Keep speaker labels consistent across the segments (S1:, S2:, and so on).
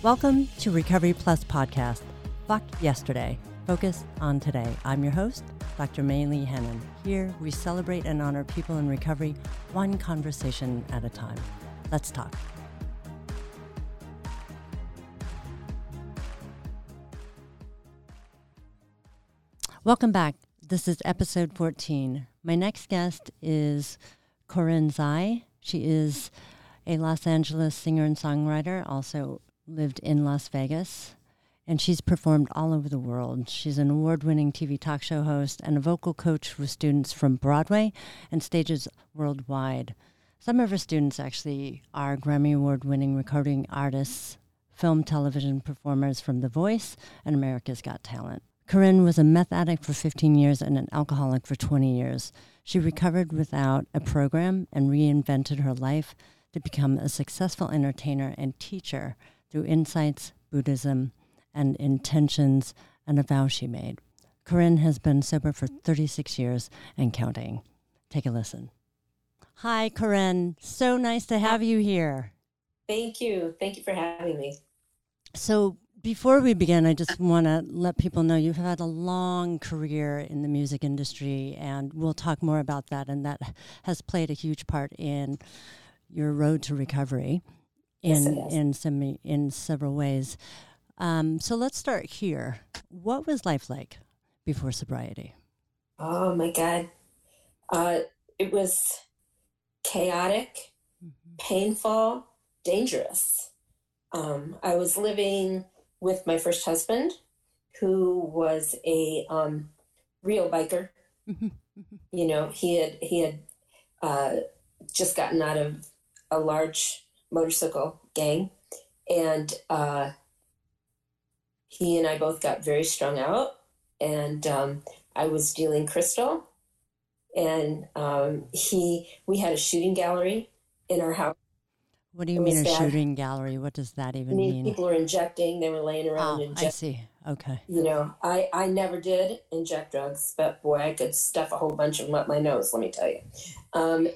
S1: Welcome to Recovery Plus Podcast. Fuck yesterday, focus on today. I'm your host, Dr. May Lee Hannon. Here we celebrate and honor people in recovery, one conversation at a time. Let's talk. Welcome back. This is episode 14. My next guest is Coren Zai. She is a Los Angeles singer and songwriter, also lived in Las Vegas, and she's performed all over the world. She's an award winning TV talk show host and a vocal coach with students from Broadway and stages worldwide. Some of her students actually are Grammy Award winning recording artists, film, television performers from The Voice and America's Got Talent. Coren was a meth addict for 15 years and an alcoholic for 20 years. She recovered without a program and reinvented her life to become a successful entertainer and teacher through insights, Buddhism, and intentions and a vow she made. Coren has been sober for 36 years and counting. Take a listen. Hi, Coren. So nice to have you here.
S2: Thank you. Thank you for having me.
S1: So, before we begin, I just want to let people know you've had a long career in the music industry, and we'll talk more about that. And that has played a huge part in your road to recovery in
S2: yes,
S1: in some in several ways. Um, so let's start here. What was life like before sobriety?
S2: Oh my God, uh, it was chaotic, mm-hmm. painful, dangerous. Um, I was living with my first husband, who was a um, real biker. You know, he had he had uh, just gotten out of a large motorcycle gang, and uh, he and I both got very strung out. And um, I was dealing crystal, and um, he we had a shooting gallery in our house.
S1: What do you mean a shooting gallery? What does that even mean?
S2: People were injecting. They were laying around.
S1: Oh, inject- I see. Okay.
S2: You know, I I never did inject drugs, but boy, I could stuff a whole bunch of them up my nose. Let me tell you. Um,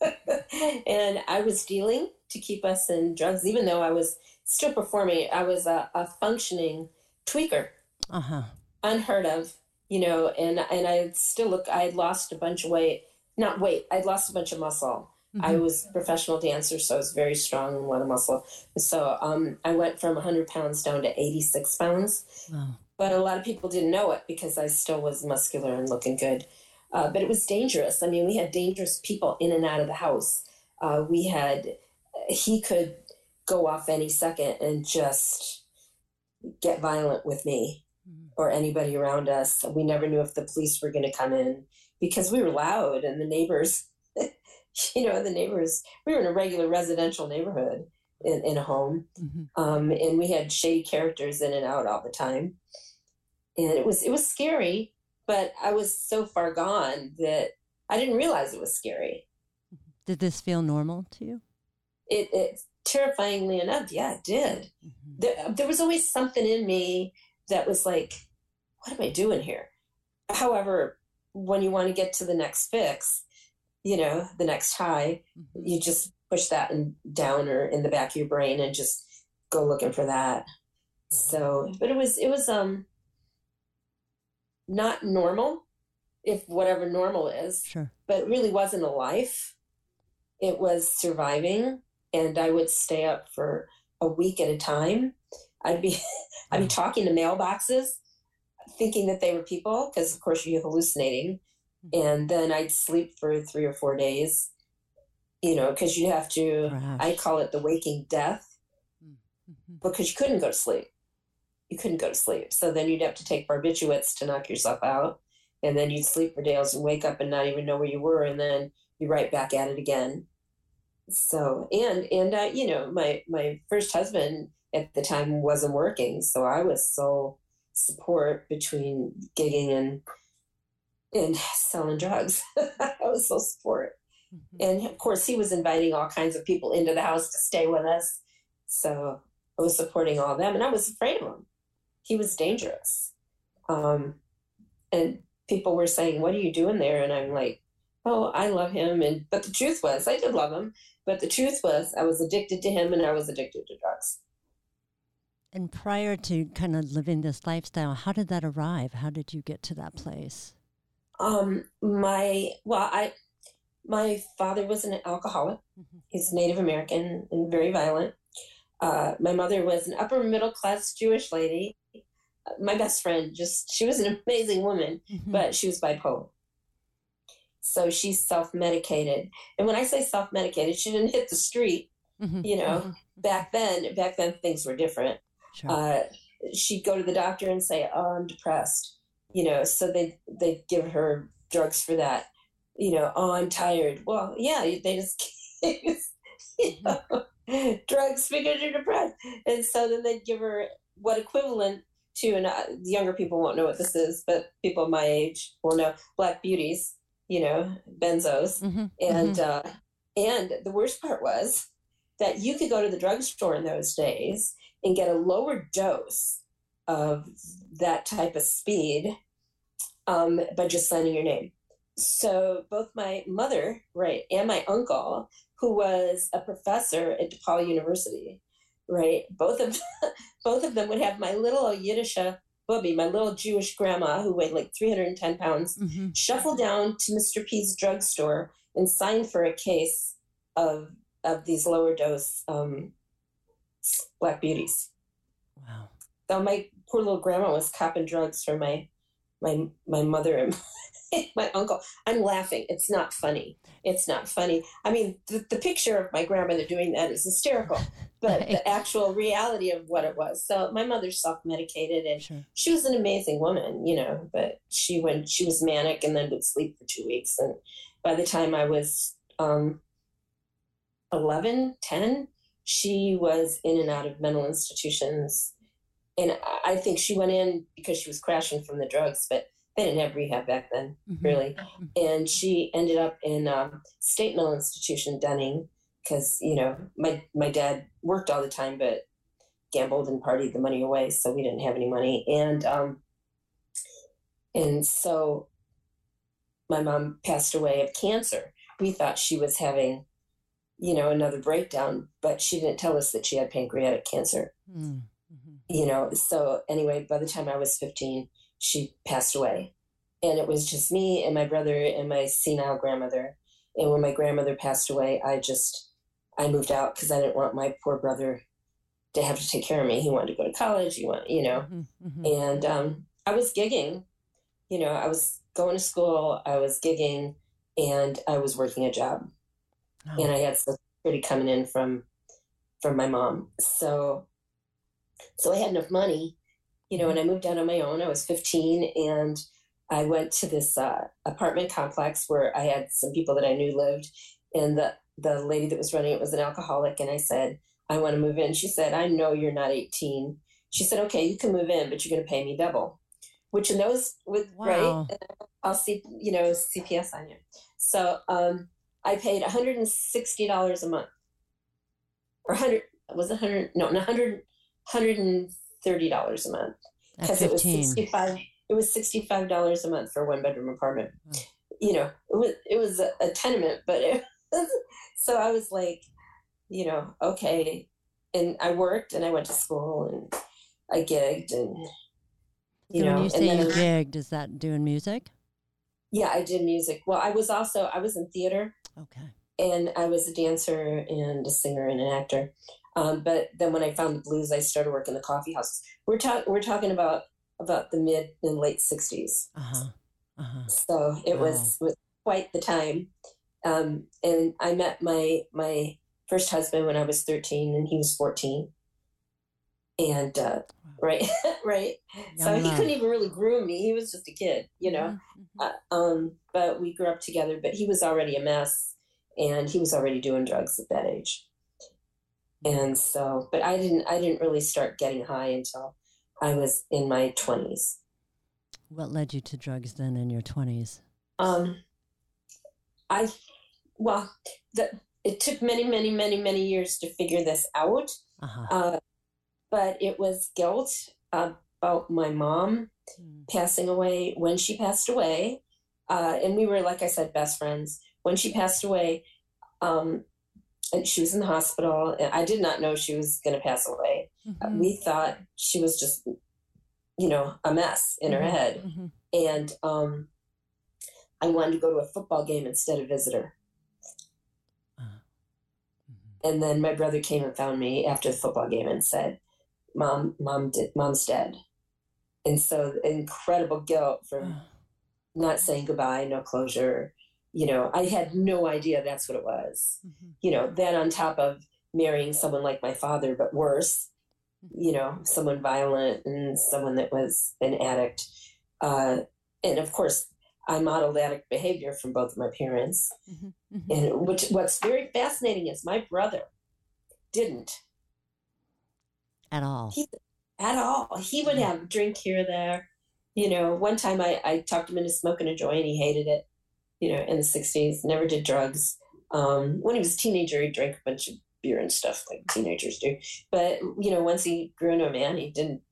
S2: and I was dealing to keep us in drugs, even though I was still performing. I was a, a functioning tweaker, uh-huh. unheard of, you know. And and I still look. I had lost a bunch of weight, not weight. I'd lost a bunch of muscle. Mm-hmm. I was a professional dancer, so I was very strong and a lot of muscle. So um, I went from 100 pounds down to 86 pounds. Wow. But a lot of people didn't know it because I still was muscular and looking good. Uh, but it was dangerous. I mean, we had dangerous people in and out of the house. Uh, we had, he could go off any second and just get violent with me mm-hmm. or anybody around us. We never knew if the police were going to come in because we were loud and the neighbors, you know, the neighbors, we were in a regular residential neighborhood in, in a home. Mm-hmm. Um, and we had shady characters in and out all the time. And it was, it was scary but I was so far gone that I didn't realize it was scary.
S1: Did this feel normal to you?
S2: It, it terrifyingly enough, yeah, it did. Mm-hmm. There, there was always something in me that was like, what am I doing here? However, when you want to get to the next fix, you know, the next high, mm-hmm. you just push that in, down or in the back of your brain and just go looking for that. So, but it was, it was, um, not normal, if whatever normal is.
S1: Sure.
S2: But it really wasn't a life. It was surviving. And I would stay up for a week at a time. I'd be I'd be talking to mailboxes, thinking that they were people, because of course you're hallucinating. Mm-hmm. And then I'd sleep for three or four days, you know, because you have to, Perhaps. I call it the waking death, mm-hmm. because you couldn't go to sleep you couldn't go to sleep. So then you'd have to take barbiturates to knock yourself out. And then you'd sleep for days and wake up and not even know where you were. And then you're right back at it again. So, and, and, uh, you know, my, my first husband at the time wasn't working. So I was sole support between gigging and, and selling drugs. I was sole support. Mm-hmm. And of course, he was inviting all kinds of people into the house to stay with us. So I was supporting all of them and I was afraid of him he was dangerous. Um, and people were saying, "What are you doing there?" And I'm like, "Oh, I love him." And but the truth was, I did love him. But the truth was, I was addicted to him, and I was addicted to drugs.
S1: And prior to kind of living this lifestyle, how did that arrive? How did you get to that place?
S2: Um, my well, I my father was an alcoholic. Mm-hmm. He's Native American and very violent. Uh, my mother was an upper middle class Jewish lady. My best friend, just she was an amazing woman, mm-hmm. but she was bipolar. So she's self medicated. And when I say self medicated, she didn't hit the street. Mm-hmm. You know, mm-hmm. back then, back then things were different. Sure. Uh, she'd go to the doctor and say, "Oh, I'm depressed." You know, so they they give her drugs for that. You know, "Oh, I'm tired." Well, yeah, they just you know, drugs because you're depressed, and so then they'd give her what equivalent to, and uh, younger people won't know what this is, but people my age will know black beauties. You know, benzos, mm-hmm. and mm-hmm. Uh, and the worst part was that you could go to the drugstore in those days and get a lower dose of that type of speed um, by just signing your name. So both my mother, right, and my uncle, who was a professor at DePaul University, right, both of both of them would have my little Yiddish bubby, my little Jewish grandma who weighed like 310 pounds, mm-hmm. shuffle down to Mr. P's drugstore and sign for a case of of these lower dose um, black beauties. Wow. So my poor little grandma was copping drugs for my my my mother and my uncle. I'm laughing. It's not funny. It's not funny. I mean, the, the picture of my grandmother doing that is hysterical, but right. the actual reality of what it was. So my mother self medicated, and sure. she was an amazing woman, you know. But she went, she was manic, and then would sleep for two weeks. And by the time I was um, 11, 10, she was in and out of mental institutions. And I think she went in because she was crashing from the drugs, but they didn't have rehab back then, mm-hmm. really. Mm-hmm. And she ended up in um, state mental institution, Dunning, because you know my my dad worked all the time, but gambled and partied the money away, so we didn't have any money. And um, and so my mom passed away of cancer. We thought she was having you know, another breakdown, but she didn't tell us that she had pancreatic cancer. Mm-hmm. You know, so anyway, by the time I was 15, she passed away. And it was just me and my brother and my senile grandmother. And when my grandmother passed away, I just, I moved out because I didn't want my poor brother to have to take care of me. He wanted to go to college, he want, you know. Mm-hmm. And um, I was gigging, you know, I was going to school, I was gigging, and I was working a job oh. and I had Security coming in from from my mom. So so I had enough money, you know, and I moved out on my own. I was 15 and I went to this uh, apartment complex where I had some people that I knew lived, and the the lady that was running it was an alcoholic. And I said, I want to move in. She said, I know you're not 18. She said, Okay, you can move in, but you're going to pay me double. Which in those with wow. right, I'll see you know CPS on you. So um, I paid $160 a month. Or 100 was it 100 no, 100 $130 a month because it was 65 it was $65 a month for a one bedroom apartment. Oh. You know, it was it was a, a tenement, but it so I was like, you know, okay. And I worked and I went to school and I gigged and
S1: you so know. When you say you gigged, is that doing music?
S2: Yeah, I did music. Well, I was also I was in theater.
S1: Okay.
S2: And I was a dancer and a singer and an actor. Um, but then when I found the blues, I started working the coffee house. We're talking we're talking about about the mid and late 60s. Uh-huh. Uh-huh. So it wow. was was quite the time. Um, and I met my my first husband when I was 13 and he was 14. And uh, right, right. Young so he couldn't even really groom me. He was just a kid, you know. Mm-hmm. Uh, um, but we grew up together. But he was already a mess, and he was already doing drugs at that age. And so, but I didn't. I didn't really start getting high until I was in my twenties.
S1: What led you to drugs then in your twenties?
S2: Um, I well, the, it took many, many, many, many years to figure this out. Uh-huh. Uh, but it was guilt about my mom mm. passing away when she passed away. Uh, and we were, like I said, best friends. When she passed away, um, and she was in the hospital. And I did not know she was going to pass away.
S1: Mhm.
S2: We thought she was just, you know, a mess in her
S1: Mhm.
S2: head.
S1: Mhm.
S2: And um, I wanted to go to a football game instead of visit her. And then my brother came and found me after the football game and said, "Mom, mom, did, mom's dead." And so incredible guilt for
S1: Oh,
S2: not saying goodbye, no closure. You know, I had no idea that's what it was.
S1: mhm.
S2: You know, then on top of marrying someone like my father, but worse, you know, someone violent and someone that was an addict. Uh, and of course, I modeled addict behavior from both of my parents.
S1: Mhm. Mhm.
S2: And which what's very fascinating is my brother didn't
S1: At all.
S2: He- at all. He would have a drink here or there. You know, one time I, I talked him into smoking a joint. He hated it, you know, in the 60s, never did drugs. Um, when he was a teenager, he drank a bunch of beer and stuff like teenagers do. But, you know, once he grew into a man, he didn't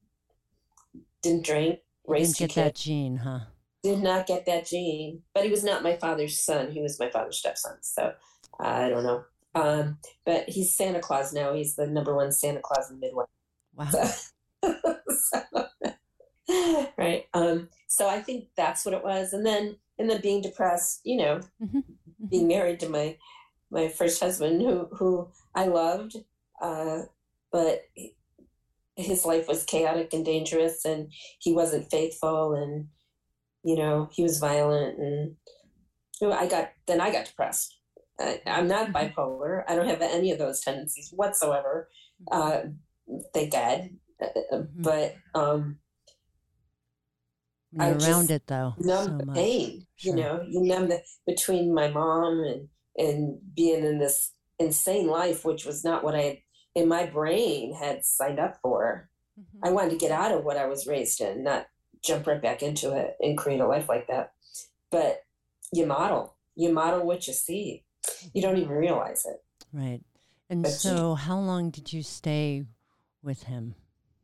S2: didn't drink, raised
S1: didn't get that gene, huh?
S2: Did not get that gene. But he was not my father's son. He was my father's stepson. So I don't know. Um, but he's Santa Claus now. He's the number one Santa Claus in the Midwest.
S1: Wow.
S2: So- right. Um, so I think that's what it was. And then and then being depressed, you know,
S1: Mhm.
S2: being married to my my first husband who who I loved, uh, but his life was chaotic and dangerous and he wasn't faithful and you know, he was violent and you know, I got then I got depressed. I, I'm not bipolar. I don't have any of those tendencies whatsoever. Uh, thank God. Uh, uh,
S1: Mhm.
S2: But um, I
S1: around it though.
S2: numb
S1: so
S2: the pain.
S1: Sure.
S2: You know, you numb the between my mom and and being in this insane life, which was not what I had in my brain had signed up for.
S1: Mhm.
S2: I wanted to get out of what I was raised in, not jump right back into it and create a life like that. But you model, you model what you see. You don't even realize it.
S1: Right. And
S2: But you-
S1: so, how long did you stay with him?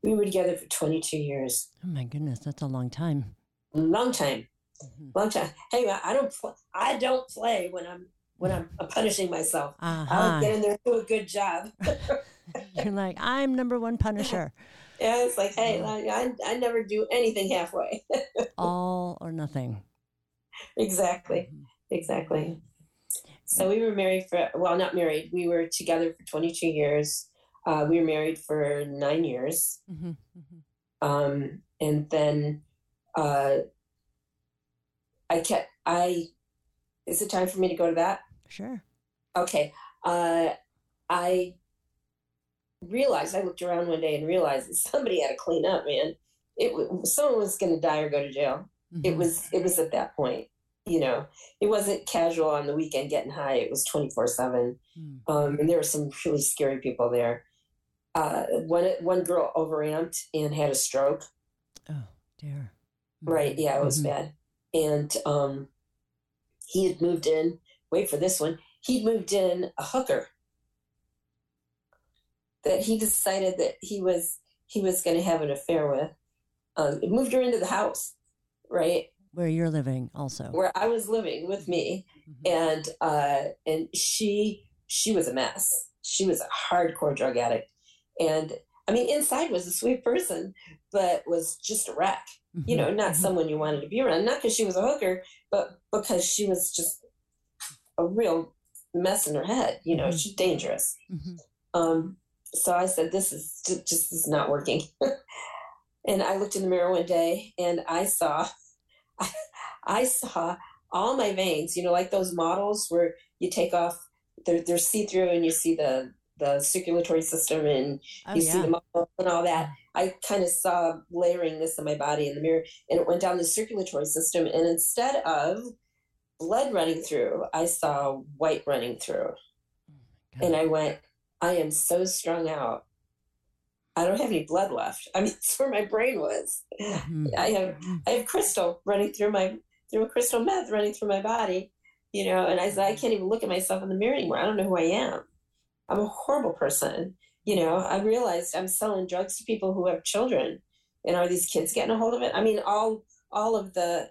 S2: We were together for 22 years,
S1: Oh my goodness, that's a long time.
S2: long time.
S1: Mhm.
S2: long time. Hey, I don't, pl- I don't play when I'm when I'm punishing myself. I
S1: Aha.
S2: would get in there and do a good job.
S1: You're like, I'm number one punisher.
S2: Yeah, it's like, hey,
S1: Mm-hmm.
S2: I, I never do anything halfway.
S1: All or nothing.
S2: exactly,
S1: Mhm.
S2: exactly. So we were married for well, not married. We were together for 22 years. Uh, we were married for nine years,
S1: Mm-hmm. Mm-hmm.
S2: um, and then uh, I kept. I is it time for me to go to that?
S1: Sure.
S2: Okay. Uh, I realized, I looked around one day and realized that somebody had to clean up, man. It was, someone was going to die or go to jail. It
S1: Mhm.
S2: was, it was at that point, you know, it wasn't casual on the weekend getting high. It was 24 seven.
S1: Mm.
S2: Um, and there were some really scary people there. Uh, one, one girl overamped and had a stroke.
S1: Oh dear.
S2: Right. Yeah, it was
S1: Mhm.
S2: bad. And um, he had moved in. Wait for this one. He'd moved in a hooker that he decided that he was he was going to have an affair with. Um, it moved her into the house, right
S1: Where you're living, also.
S2: where I was living with me,
S1: Mhm.
S2: and uh, and she she was a mess. She was a hardcore drug addict, and I mean, inside was a sweet person, but was just a wreck you know, not
S1: Mhm.
S2: someone you wanted to be around, not because she was a hooker, but because she was just a real mess in her head. You know,
S1: Mhm.
S2: she's dangerous.
S1: Mhm.
S2: Um, so I said, "This is just, just this is not working." and I looked in the mirror one day, and I saw, I saw all my veins. You know, like those models where you take off, they're they're see through, and you see the the circulatory system, and
S1: Oh
S2: you see
S1: yeah.
S2: the muscle and all that. I kind of saw layering this in my body in the mirror, and it went down the circulatory system. And instead of blood running through, I saw white running through. Oh and I went, I am so strung out. I don't have any blood left. I mean, it's where my brain was.
S1: Mhm.
S2: I have
S1: Mhm.
S2: I have crystal running through my through a crystal meth running through my body, you know. And I said, I can't even look at myself in the mirror anymore. I don't know who I am. I'm a horrible person. You know, I realized I'm selling drugs to people who have children, and are these kids getting a hold of it? I mean, all all of the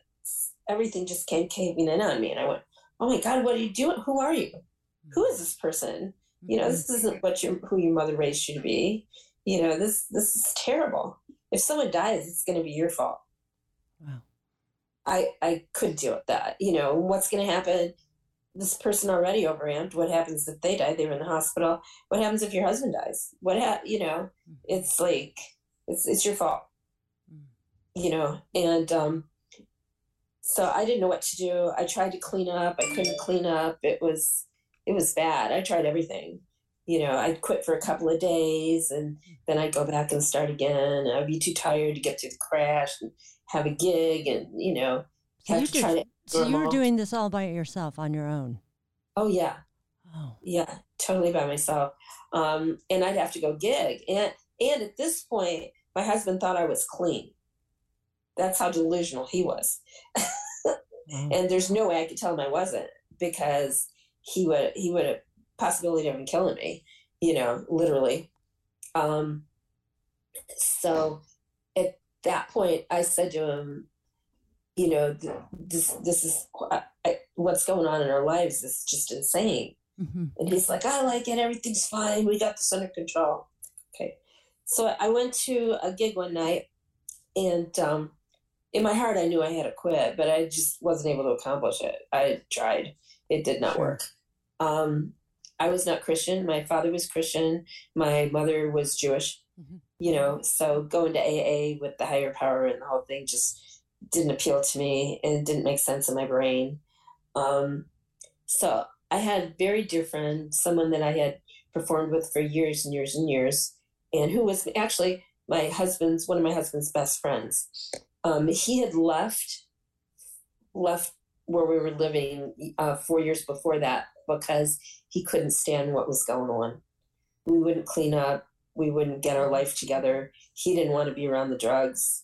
S2: everything just came caving in on me, and I went, "Oh my God, what are you doing? Who are you? Who is this person? You know,
S1: Mhm.
S2: this isn't what your who your mother raised you to be. You know, this this is terrible. If someone dies, it's going to be your fault.
S1: Wow.
S2: I I couldn't deal with that. You know, what's going to happen? This person already overamped. What happens if they die? They were in the hospital. What happens if your husband dies? What ha- you know? It's like it's it's your fault.
S1: Mm.
S2: You know, and um, so I didn't know what to do. I tried to clean up. I couldn't clean up. It was it was bad. I tried everything. You know, I'd quit for a couple of days and then I'd go back and start again. I'd be too tired to get through the crash and have a gig and, you know,
S1: So
S2: have to
S1: did-
S2: try to
S1: So you were doing this all by yourself on your own.
S2: Oh yeah.
S1: Oh.
S2: Yeah, totally by myself. Um, and I'd have to go gig. And and at this point, my husband thought I was clean. That's how delusional he was.
S1: Wow.
S2: and there's no way I could tell him I wasn't because he would he would have possibility of him killing me, you know, literally. Um, so at that point, I said to him, you know, th- this this is I, I, what's going on in our lives is just insane.
S1: hmm
S2: And he's like, I like it. Everything's fine. We got this under control. Okay. So I went to a gig one night, and um, in my heart, I knew I had to quit, but I just wasn't able to accomplish it. I tried, it did not
S1: Sure.
S2: work. Um, I was not Christian. My father was Christian. My mother was Jewish.
S1: Mhm.
S2: You know, so going to AA with the higher power and the whole thing just didn't appeal to me and didn't make sense in my brain. Um, so I had very dear friend, someone that I had performed with for years and years and years, and who was actually my husband's one of my husband's best friends. Um, he had left left where we were living uh, four years before that because he couldn't stand what was going on. We wouldn't clean up. We wouldn't get our life together. He didn't want to be around the drugs.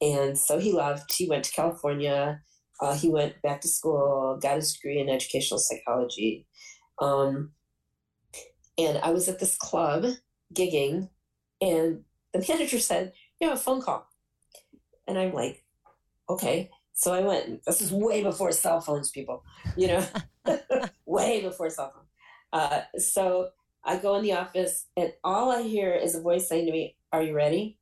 S2: And so he left. He went to California. Uh, he went back to school, got his degree in educational psychology. Um, and I was at this club gigging, and the manager said, You have a phone call. And I'm like, Okay. So I went, this is way before cell phones, people, you know, way before cell phone. Uh, so I go in the office, and all I hear is a voice saying to me, Are you ready?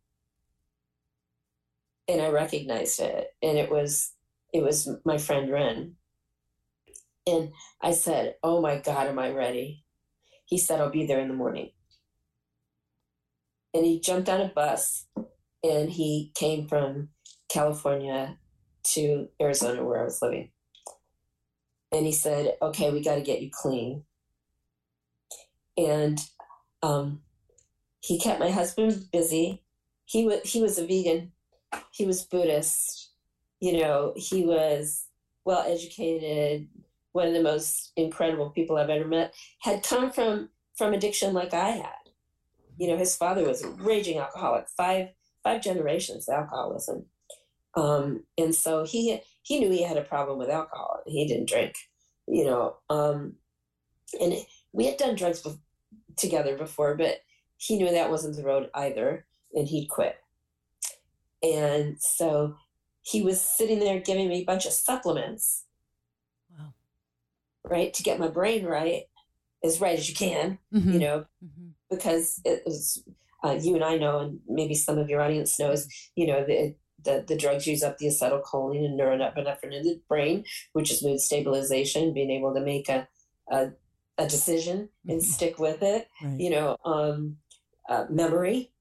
S2: And I recognized it, and it was it was my friend Ren. And I said, Oh my God, am I ready? He said, I'll be there in the morning. And he jumped on a bus and he came from California to Arizona, where I was living. And he said, Okay, we got to get you clean. And um, he kept my husband busy. He was he was a vegan. He was Buddhist. You know, he was well educated. One of the most incredible people I've ever met. Had come from from addiction like I had. You know, his father was a raging alcoholic. Five five generations of alcoholism. Um, and so he he knew he had a problem with alcohol. He didn't drink. You know, um, and we had done drugs bef- together before, but he knew that wasn't the road either, and he'd quit. And so he was sitting there giving me a bunch of supplements,
S1: Wow.
S2: right, to get my brain right, as right as you can,
S1: Mhm.
S2: you know,
S1: Mhm.
S2: because it was uh, you and I know, and maybe some of your audience knows, you know, the the, the drugs use up the acetylcholine and norepinephrine in the brain, which is mood stabilization, being able to make a a, a decision and
S1: Mhm.
S2: stick with it.
S1: Right.
S2: You know, um, uh, memory.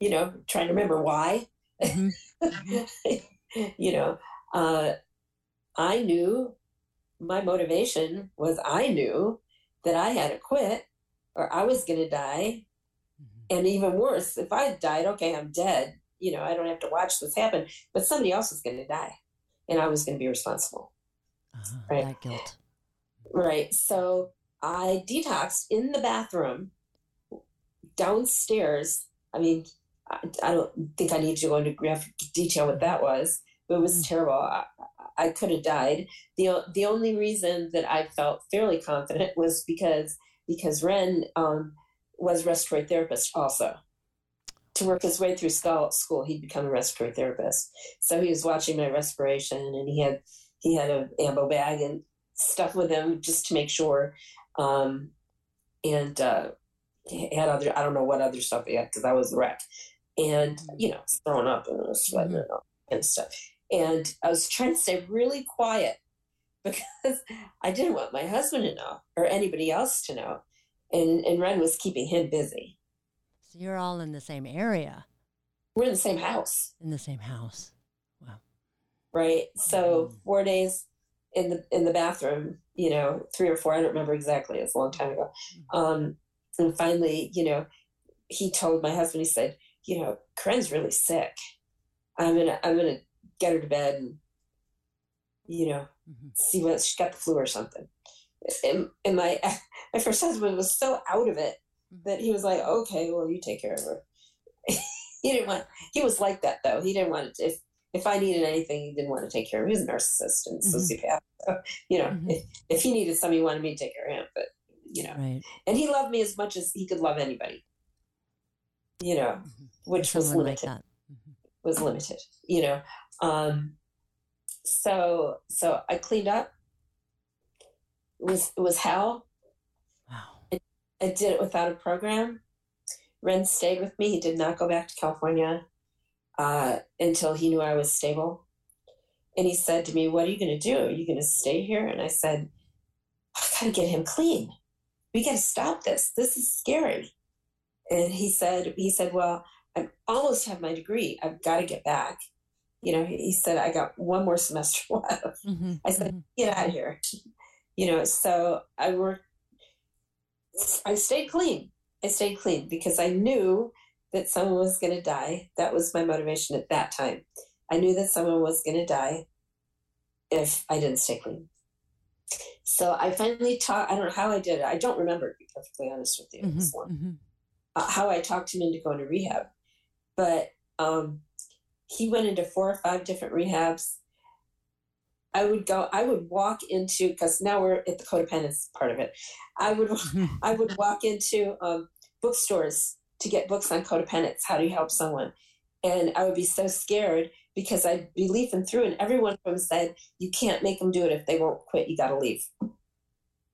S2: You know, trying to remember why.
S1: Mhm.
S2: you know, uh, I knew my motivation was I knew that I had to quit or I was going to die.
S1: Mhm.
S2: And even worse, if I died, okay, I'm dead. You know, I don't have to watch this happen, but somebody else is going to die and I was going to be responsible.
S1: Uh-huh.
S2: Right.
S1: That guilt.
S2: Right. So I detoxed in the bathroom downstairs. I mean, I, I don't think I need to go into graphic detail what that was, but it was
S1: Mm.
S2: terrible. I, I could have died. the The only reason that I felt fairly confident was because because Ren um, was respiratory therapist also. To work his way through school, he'd become a respiratory therapist. So he was watching my respiration, and he had he had a Ambu bag and stuff with him just to make sure. Um, and uh, he had other I don't know what other stuff he had because I was wrecked, and
S1: Mm-hmm.
S2: you know throwing up and sweating and, all- and stuff. And I was trying to stay really quiet because I didn't want my husband to know or anybody else to know, and and Ren was keeping him busy.
S1: So you're all in the same area,
S2: We're in the same house.
S1: in the same house. Wow.
S2: right? So
S1: Mhm.
S2: four days in the in the bathroom, you know, three or four, I don't remember exactly. It's a long time ago. Um, and finally, you know, he told my husband, he said, you know, Coren's really sick. I'm gonna I'm gonna get her to bed and you know
S1: hmm
S2: see what she got the flu or something. And, and my my first husband was so out of it that he was like, okay, well, you take care of her. he didn't want. He was like that though. He didn't want to. If if I needed anything, he didn't want to take care of me. He was a narcissist and
S1: Mhm.
S2: sociopath. So, you know,
S1: Mhm.
S2: if, if he needed something, he wanted me to take care of him. But you know,
S1: Right.
S2: and he loved me as much as he could love anybody. You know,
S1: Mhm.
S2: which was
S1: Someone like
S2: limited
S1: that. Mhm.
S2: was limited, you know. Um, so so I cleaned up. It was it was hell. I did it without a program. Ren stayed with me. He did not go back to California uh, until he knew I was stable. And he said to me, "What are you going to do? Are you going to stay here?" And I said, "I got to get him clean. We got to stop this. This is scary." And he said, "He said, well, I almost have my degree. I've got to get back." You know, he said, "I got one more semester left."
S1: Mhm.
S2: I said,
S1: Mhm.
S2: get out of here. You know, so I worked, I stayed clean. I stayed clean because I knew that someone was going to die. That was my motivation at that time. I knew that someone was going to die if I didn't stay clean. So I finally taught, I don't know how I did it. I don't remember, to be perfectly honest with you.
S1: Mhm.
S2: long
S1: Mhm.
S2: uh, how I talked him into going to rehab. But um, he went into four or five different rehabs. I would go, I would walk into, because now we're at the codependence part of it. I would. I would walk into um, bookstores to get books on codependence. How do you help someone? And I would be so scared because I'd be leafing through, and every one of them said, "You can't make them do it if they won't quit. You got to leave."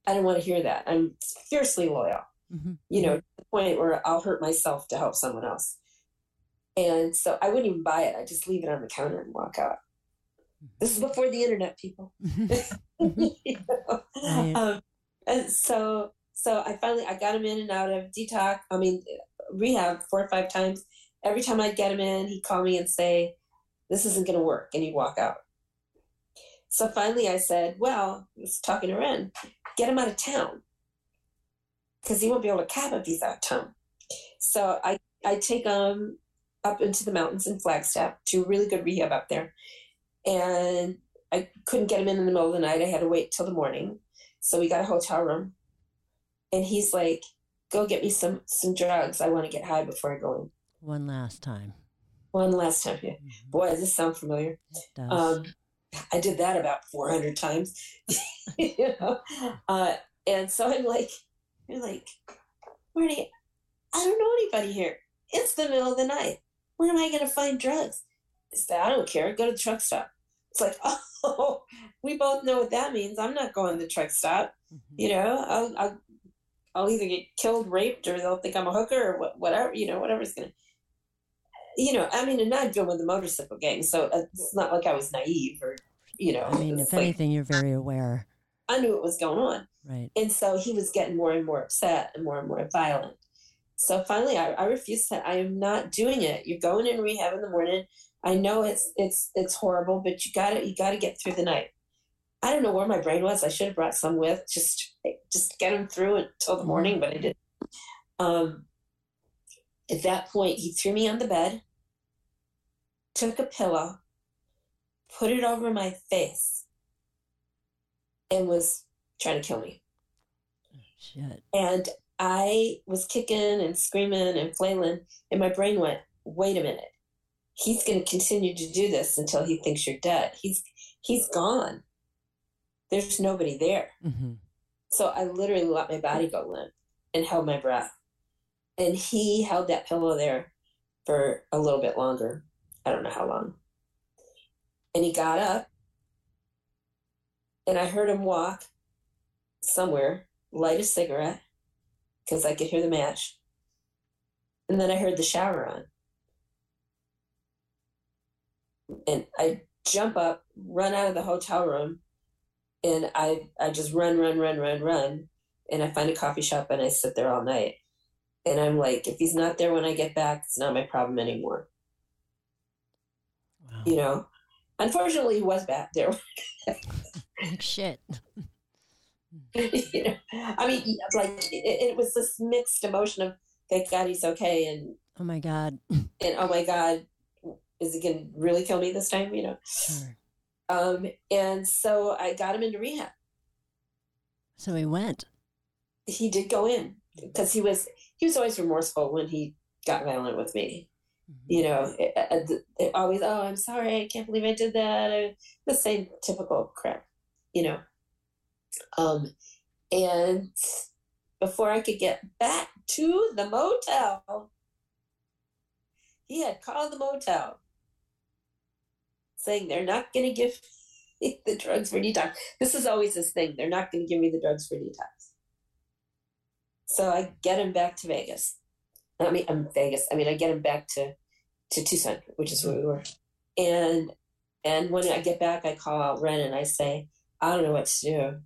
S2: I didn't want to hear that. I'm fiercely loyal
S1: Mhm.
S2: you know, to the point where I'll hurt myself to help someone else. And so I wouldn't even buy it. I just leave it on the counter and walk out. This is before the internet, people. You know?
S1: Right.
S2: um, and so, so I finally I got him in and out of detox. I mean, rehab four or five times. Every time I'd get him in, he'd call me and say, "This isn't going to work," and he'd walk out. So finally, I said, "Well, I was talking to Ren, get him out of town." because he won't be able to cab if he's out of town. So I, I take him up into the mountains in Flagstaff to a really good rehab up there. And I couldn't get him in in the middle of the night. I had to wait till the morning. So we got a hotel room. And he's like, go get me some, some drugs. I want to get high before I go in.
S1: One last time.
S2: One last time. Yeah.
S1: Mhm.
S2: Boy, does this sound familiar. Um, I did that about 400 times, you know. Uh, and so I'm like, you're like, Marty, I don't know anybody here. It's the middle of the night. Where am I going to find drugs? I said, I don't care. Go to the truck stop. It's like, oh, we both know what that means. I'm not going to the truck stop.
S1: Mhm.
S2: You know, I'll, I'll, I'll either get killed, raped, or they'll think I'm a hooker, or whatever. You know, whatever's going to. You know, I mean, and I'd been with the motorcycle gang, so it's not like I was naive or, you know.
S1: I mean, if
S2: like,
S1: anything, you're very aware.
S2: I knew what was going on.
S1: Right.
S2: And so he was getting more and more upset and more and more violent. So finally, I, I refused to. I am not doing it. You're going in rehab in the morning. I know it's it's it's horrible, but you got to you got to get through the night. I don't know where my brain was. I should have brought some with just just get him through until the morning, but I didn't. Um, at that point, he threw me on the bed, took a pillow, put it over my face, and was trying to kill me.
S1: Shit.
S2: And I was kicking and screaming and flailing, and my brain went, wait a minute. He's going to continue to do this until he thinks you're dead. He's he's gone. There's nobody there.
S1: hmm
S2: So I literally let my body go limp and held my breath. And he held that pillow there for a little bit longer. I don't know how long. And he got up, and I heard him walk somewhere, light a cigarette, because I could hear the match. And then I heard the shower on. And I jump up, run out of the hotel room, and I I just run, run, run, run, run. And I find a coffee shop and I sit there all night. And I'm like, if he's not there when I get back, it's not my problem anymore. Wow. You know, unfortunately, he was back there.
S1: Shit.
S2: you know, I mean, like it, it, was this mixed emotion of thank God he's okay, and
S1: oh my God,
S2: and oh my God, is he going to really kill me this time? You know. Sure. Um, and so I got him into rehab.
S1: So he went.
S2: He did go in because he was he was always remorseful when he got violent with me. Mm-hmm. You know, it, it, it always, oh, I'm sorry, I can't believe I did that. The same typical crap, you know. Um, and before I could get back to the motel, he had called the motel saying they're not going to give me the drugs for detox. This is always this thing. They're not going to give me the drugs for detox. So I get him back to Vegas. I mean, I'm Vegas. I mean, I get him back to, to Tucson, which is where we were. And and when I get back, I call out Ren and I say, I don't know what to do.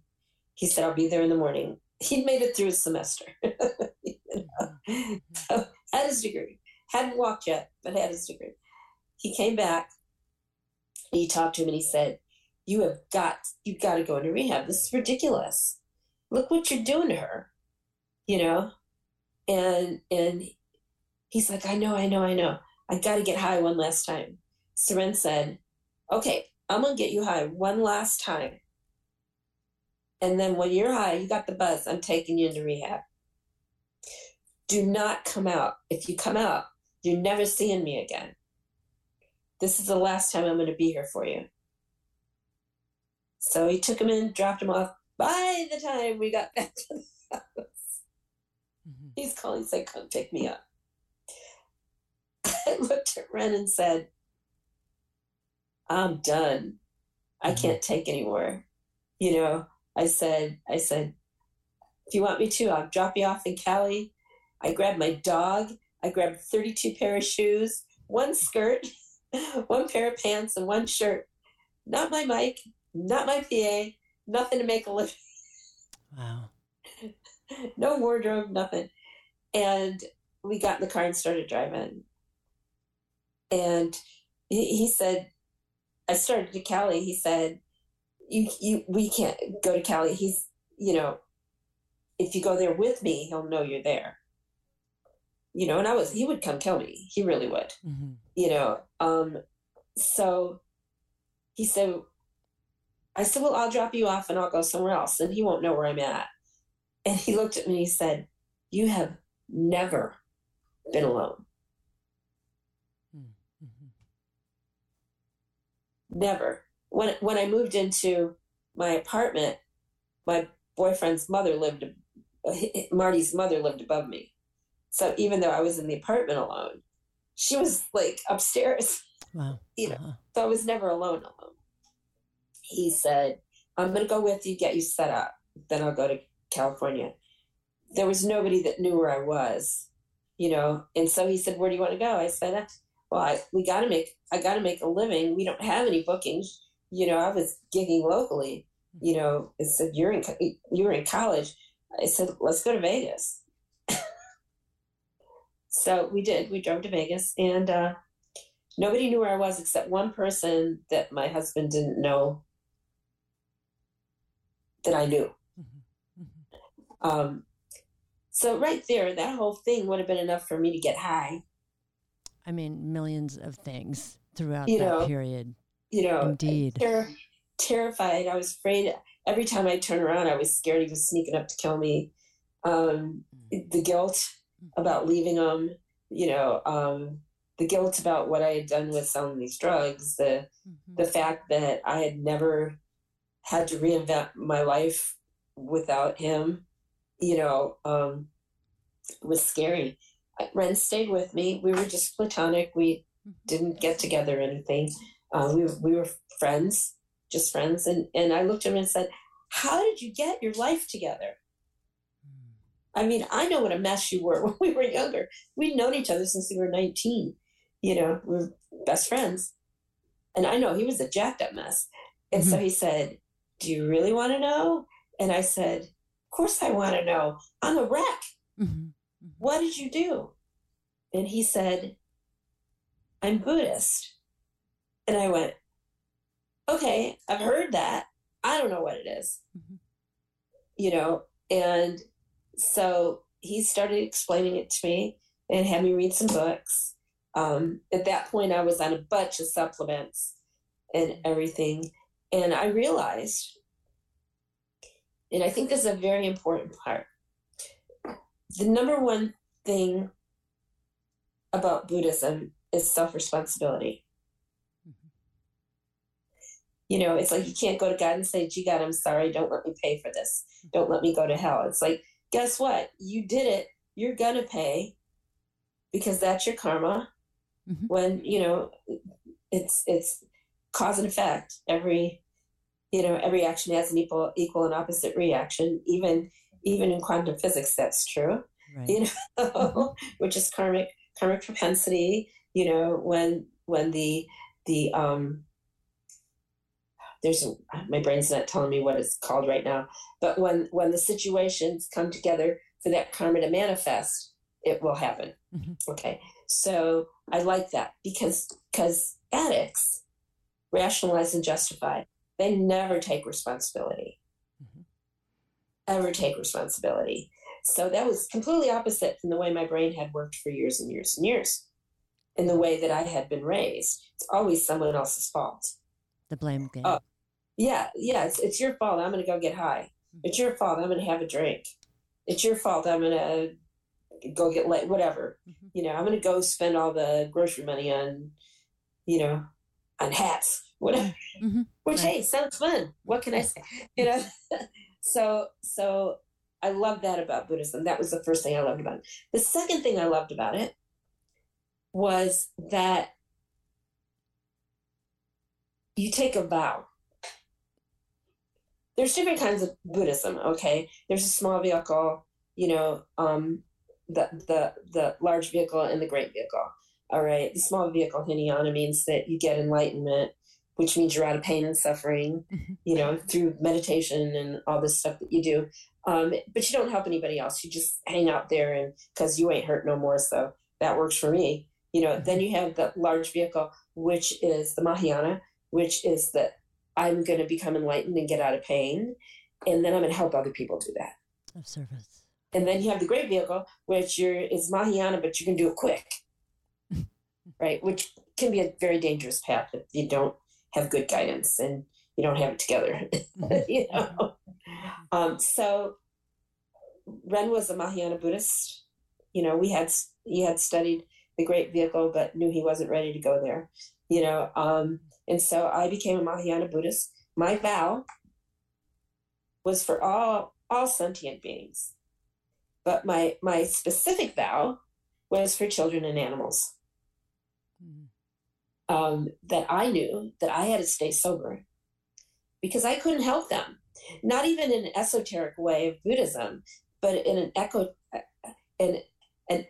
S2: He said, I'll be there in the morning. He'd made it through his semester. you know? Mm-hmm. so, had his degree. Hadn't walked yet, but had his degree. He came back. He talked to him and he said, You have got, you've got to go into rehab. This is ridiculous. Look what you're doing to her. You know? And, and he's like, I know, I know, I know. I got to get high one last time. Seren said, Okay, I'm going to get you high one last time. And then when you're high, you got the buzz, I'm taking you into rehab. Do not come out. If you come out, you're never seeing me again. This is the last time I'm going to be here for you. So he took him in, dropped him off. By the time we got back to the house, mm-hmm. he's calling, said, Come pick me up. I looked at Ren and said, I'm done. I mm-hmm. can't take anymore. You know, I said, I said, if you want me to, I'll drop you off in Cali. I grabbed my dog. I grabbed 32 pair of shoes, one skirt, one pair of pants, and one shirt. Not my mic, not my PA, nothing to make a living.
S1: Wow.
S2: no wardrobe, nothing. And we got in the car and started driving. And he, he said, I started to Cali. He said, you you we can't go to Cali. He's you know, if you go there with me, he'll know you're there. You know, and I was he would come kill me. He really would. Mm-hmm. You know, um, so he said, I said, well, I'll drop you off and I'll go somewhere else, and he won't know where I'm at. And he looked at me and he said, You have never been alone. Mm-hmm. Never when when I moved into my apartment, my boyfriend's mother lived, Marty's mother lived above me. So even though I was in the apartment alone, she was like upstairs.
S1: Wow.
S2: You know, uh-huh. so I was never alone alone. He said, I'm going to go with you, get you set up. Then I'll go to California. There was nobody that knew where I was, you know. And so he said, Where do you want to go? I said, Well, I, we got to make, I got to make a living. We don't have any bookings you know, I was gigging locally. You know, it said you're in you were in college. I said let's go to Vegas. So we did. We drove to Vegas, and uh, nobody knew where I was except one person that my husband didn't know that I knew. Mm-hmm. Mm-hmm. Um, so right there, that whole thing would have been enough for me to get high.
S1: I mean, millions of things throughout you that know, period
S2: you know,
S1: indeed
S2: ter- terrified. I was afraid. Every time I turned around, I was scared he was sneaking up to kill me. Um, the guilt about leaving him, you know, um, the guilt about what I had done with selling these drugs, the mm-hmm. the fact that I had never had to reinvent my life without him, you know, um, was scary. Ren stayed with me. We were just platonic. We mm-hmm. didn't get together or anything. Uh, we, were, we were friends, just friends. And, and I looked at him and said, How did you get your life together? I mean, I know what a mess you were when we were younger. We'd known each other since we were 19. You know, we are best friends. And I know he was a jacked up mess. And mm-hmm. so he said, Do you really want to know? And I said, Of course I want to know. I'm a wreck. Mm-hmm. mm-hmm. What did you do? And he said, I'm Buddhist. And I went, Okay, I've heard that. I don't know what it is. Mm-hmm. You know, and so he started explaining it to me and had me read some books. Um, at that point, I was on a bunch of supplements and everything. And I realized, and I think this is a very important part the number one thing about Buddhism is self responsibility. Mm-hmm. You know, it's like you can't go to God and say, gee, God, I'm sorry, don't let me pay for this. Don't let me go to hell. It's like, guess what? You did it. You're going to pay because that's your karma. Mm-hmm. When, you know, it's, it's cause and effect. Every, you know, every action has an equal, equal and opposite reaction. Even, even in quantum physics, that's true. Right. You know, mm-hmm. which is karmic, karmic propensity. You know, when, when the, the, um, there's a, my brain's not telling me what it's called right now but when when the situations come together for that karma to manifest it will happen. Mm-hmm. okay. So i like that because because addicts rationalize and justify. They never take responsibility. Mm-hmm. ever take responsibility. So that was completely opposite from the way my brain had worked for years and years and years in the way that i had been raised. It's always someone else's fault.
S1: The blame game.
S2: Oh, yeah, yeah, it's, it's your fault. I'm going to go get high. Mm-hmm. It's your fault. I'm going to have a drink. It's your fault. I'm going to go get late, whatever. Mm-hmm. You know, I'm going to go spend all the grocery money on, you know, on hats, whatever. Mm-hmm. Which, right. hey, sounds fun. What can I say? You know, so, so I love that about Buddhism. That was the first thing I loved about it. The second thing I loved about it was that you take a vow there's different kinds of Buddhism. Okay, there's a small vehicle, you know, um, the the the large vehicle and the great vehicle. All right, the small vehicle Hinayana means that you get enlightenment, which means you're out of pain and suffering, mm-hmm. you know, through meditation and all this stuff that you do. Um, but you don't help anybody else. You just hang out there and because you ain't hurt no more. So that works for me. You know, then mm-hmm. you have the large vehicle, which is the Mahayana, which is the I'm going to become enlightened and get out of pain. And then I'm going to help other people do that.
S1: Of service.
S2: And then you have the great vehicle, which you're, is Mahayana, but you can do it quick. right? Which can be a very dangerous path if you don't have good guidance and you don't have it together. you know? Um, so Ren was a Mahayana Buddhist. You know, we had, he had studied the great vehicle, but knew he wasn't ready to go there. You know, um, and so I became a Mahayana Buddhist. My vow was for all all sentient beings. But my my specific vow was for children and animals. Mm. Um, that I knew that I had to stay sober because I couldn't help them. Not even in an esoteric way of Buddhism, but in an echo, and and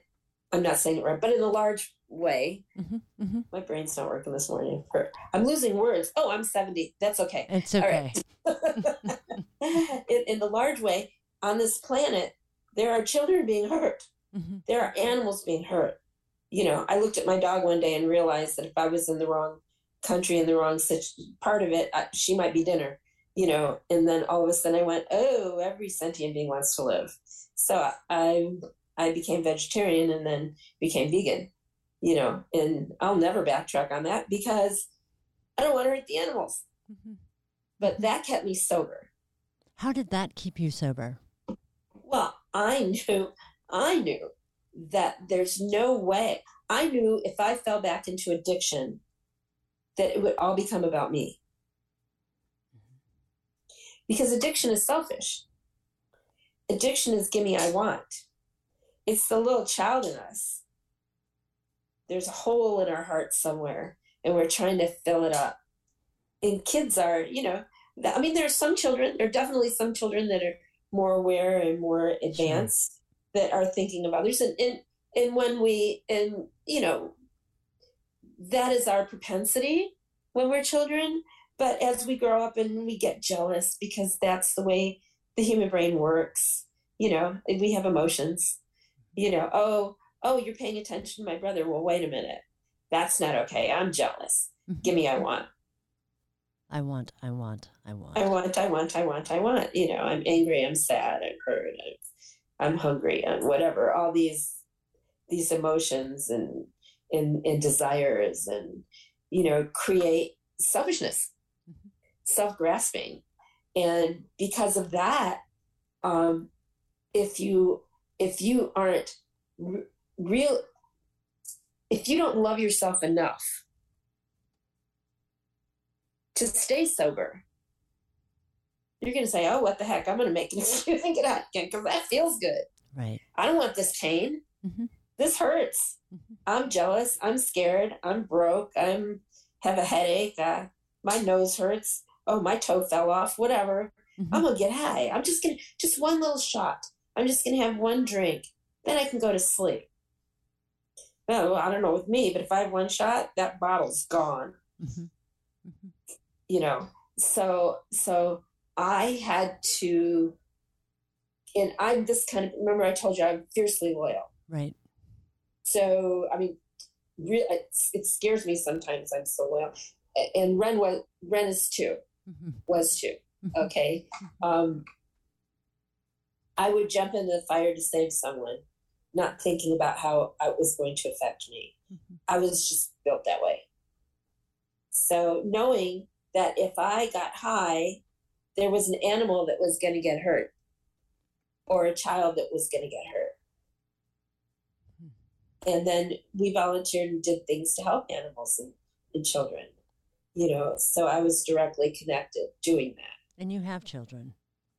S2: I'm not saying it right, but in a large way. Mm-hmm, mm-hmm. My brain's not working this morning. I'm losing words. Oh, I'm 70. That's okay.
S1: It's okay.
S2: in, in, the large way, on this planet, there are children being hurt. Mm-hmm. There are animals being hurt. You know, I looked at my dog one day and realized that if I was in the wrong country, in the wrong part of it, I, she might be dinner. You know, and then all of a sudden I went, oh, every sentient being wants to live. So I I became vegetarian and then became vegan you know, and I'll never backtrack on that because I don't want to hurt the animals. Mm-hmm. But that kept me sober.
S1: How did that keep you sober?
S2: Well, I knew, I knew that there's no way. I knew if I fell back into addiction, that it would all become about me. Because addiction is selfish. Addiction is gimme, I want. It's the little child in us there's a hole in our heart somewhere and we're trying to fill it up. And kids are, you know, I mean, there are some children, there are definitely some children that are more aware and more advanced. that are thinking of others and and, and when we and you know that is our propensity when we're children but as we grow up and we get jealous because that's the way the human brain works you know we have emotions you know oh oh you're paying attention to my brother well wait a minute that's not okay i'm jealous give me i want
S1: I want, I want, I want.
S2: I want, I want, I want, I want. You know, I'm angry, I'm sad, I'm hurt, I'm, I'm hungry, and whatever. All these these emotions and, and and desires and you know create selfishness, mm-hmm. self grasping, and because of that, um, if you if you aren't real, if you don't love yourself enough to stay sober. You're going to say, oh, what the heck? I'm going to make an excuse and get out again because that feels good.
S1: Right.
S2: I don't want this pain. Mm-hmm. This hurts. Mm-hmm. I'm jealous. I'm scared. I'm broke. I'm have a headache. Uh, my nose hurts. Oh, my toe fell off. Whatever. Mm-hmm. I'm gonna get high. I'm just gonna just one little shot. I'm just gonna have one drink. Then I can go to sleep. Oh, I don't know with me, but if I have one shot, that bottle's gone. Mm-hmm. mm-hmm you know so so i had to and i'm this kind of remember i told you i'm fiercely loyal
S1: right
S2: so i mean really it scares me sometimes i'm so loyal and ren was ren is too mm-hmm. was too mm-hmm. okay mm-hmm. um i would jump into the fire to save someone not thinking about how it was going to affect me mm-hmm. i was just built that way so knowing that if I got high, there was an animal that was going to get hurt or a child that was going to get hurt. And then we volunteered and did things to help animals and, and children, you know. So I was directly connected doing that.
S1: And you have children.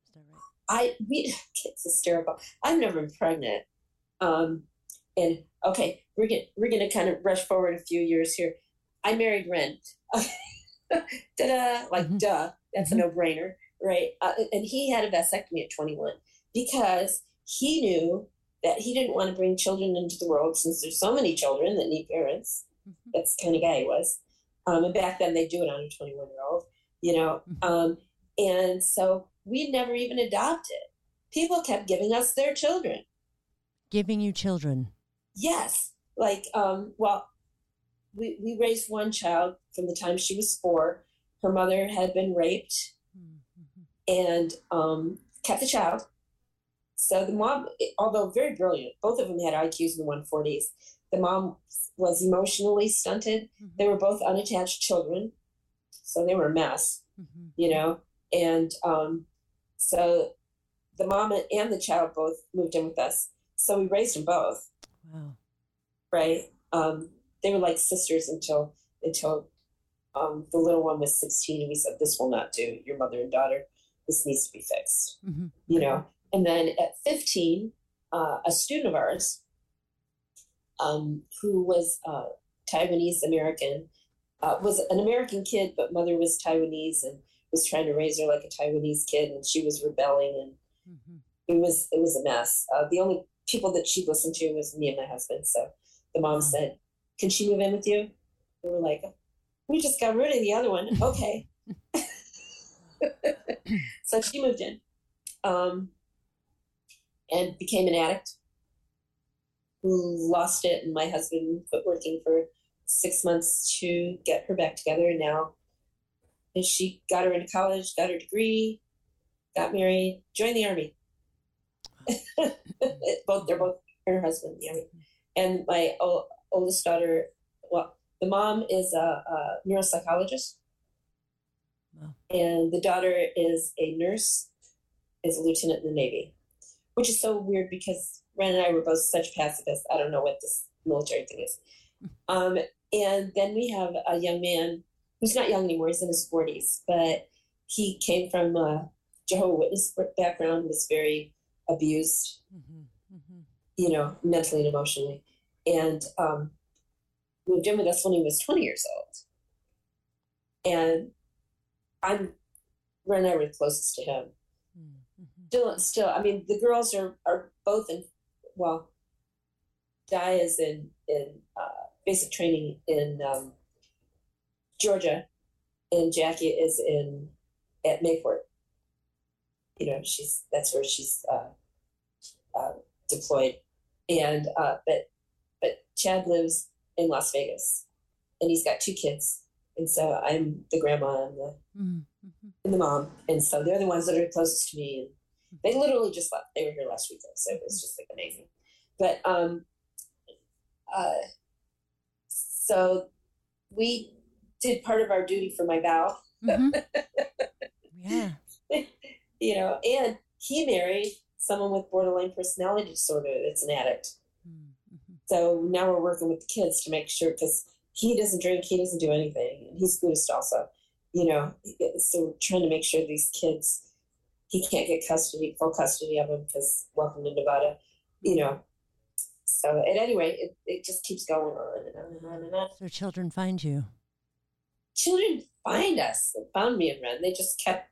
S1: Is that right?
S2: I, we, it's hysterical. I've never been pregnant. Um, and okay, we're going we're gonna kind of rush forward a few years here. I married Ren. da like mm-hmm. duh, that's mm-hmm. a no brainer, right? Uh, and he had a vasectomy at 21 because he knew that he didn't want to bring children into the world since there's so many children that need parents. Mm-hmm. That's the kind of guy he was. Um, and back then they do it on a 21 year old, you know. Mm-hmm. Um, and so we never even adopted. People kept giving us their children.
S1: Giving you children.
S2: Yes. Like, um, well, we, we raised one child from the time she was four. Her mother had been raped mm-hmm. and um, kept the child. So the mom, although very brilliant, both of them had IQs in the 140s. The mom was emotionally stunted. Mm-hmm. They were both unattached children. So they were a mess, mm-hmm. you know? And um, so the mom and the child both moved in with us. So we raised them both. Wow. Right. Um, they were like sisters until until um, the little one was 16 and we said this will not do your mother and daughter this needs to be fixed mm-hmm. you know and then at 15 uh, a student of ours um, who was uh, taiwanese american uh, was an american kid but mother was taiwanese and was trying to raise her like a taiwanese kid and she was rebelling and mm-hmm. it was it was a mess uh, the only people that she listened to was me and my husband so the mom said can she move in with you? We were like, we just got rid of the other one. Okay. so she moved in um, and became an addict who lost it. And my husband quit working for six months to get her back together. And now and she got her into college, got her degree, got married, joined the army. both they're both her husband the army. And my oldest daughter, well, the mom is a, a neuropsychologist, wow. and the daughter is a nurse, is a lieutenant in the Navy, which is so weird because Ren and I were both such pacifists. I don't know what this military thing is. Um, and then we have a young man who's not young anymore, he's in his 40s, but he came from a Jehovah Witness background, was very abused, mm-hmm. Mm-hmm. you know, mentally and emotionally and um, moved in with us when he was 20 years old. And I'm Ren and I were closest to him. Mm-hmm. Still, still, I mean, the girls are are both in well, Di is in in uh, basic training in um, Georgia, and Jackie is in at Mayport. You know, she's that's where she's uh, uh, deployed, and uh, but but Chad lives in Las Vegas, and he's got two kids, and so I'm the grandma and the mm-hmm. and the mom, and so they're the ones that are closest to me, and they literally just left. They were here last weekend, so it was just like amazing. But um, uh, so we did part of our duty for my vow. Mm-hmm.
S1: yeah.
S2: You know, and he married someone with borderline personality disorder that's an addict. Mm-hmm. So now we're working with the kids to make sure because he doesn't drink, he doesn't do anything, and he's Buddhist also. You know, so trying to make sure these kids he can't get custody, full custody of them because welcome to Nevada. You know, so at any rate, it, it just keeps going on and on and on and on.
S1: So children find you.
S2: Children find us. They found me and Ren. They just kept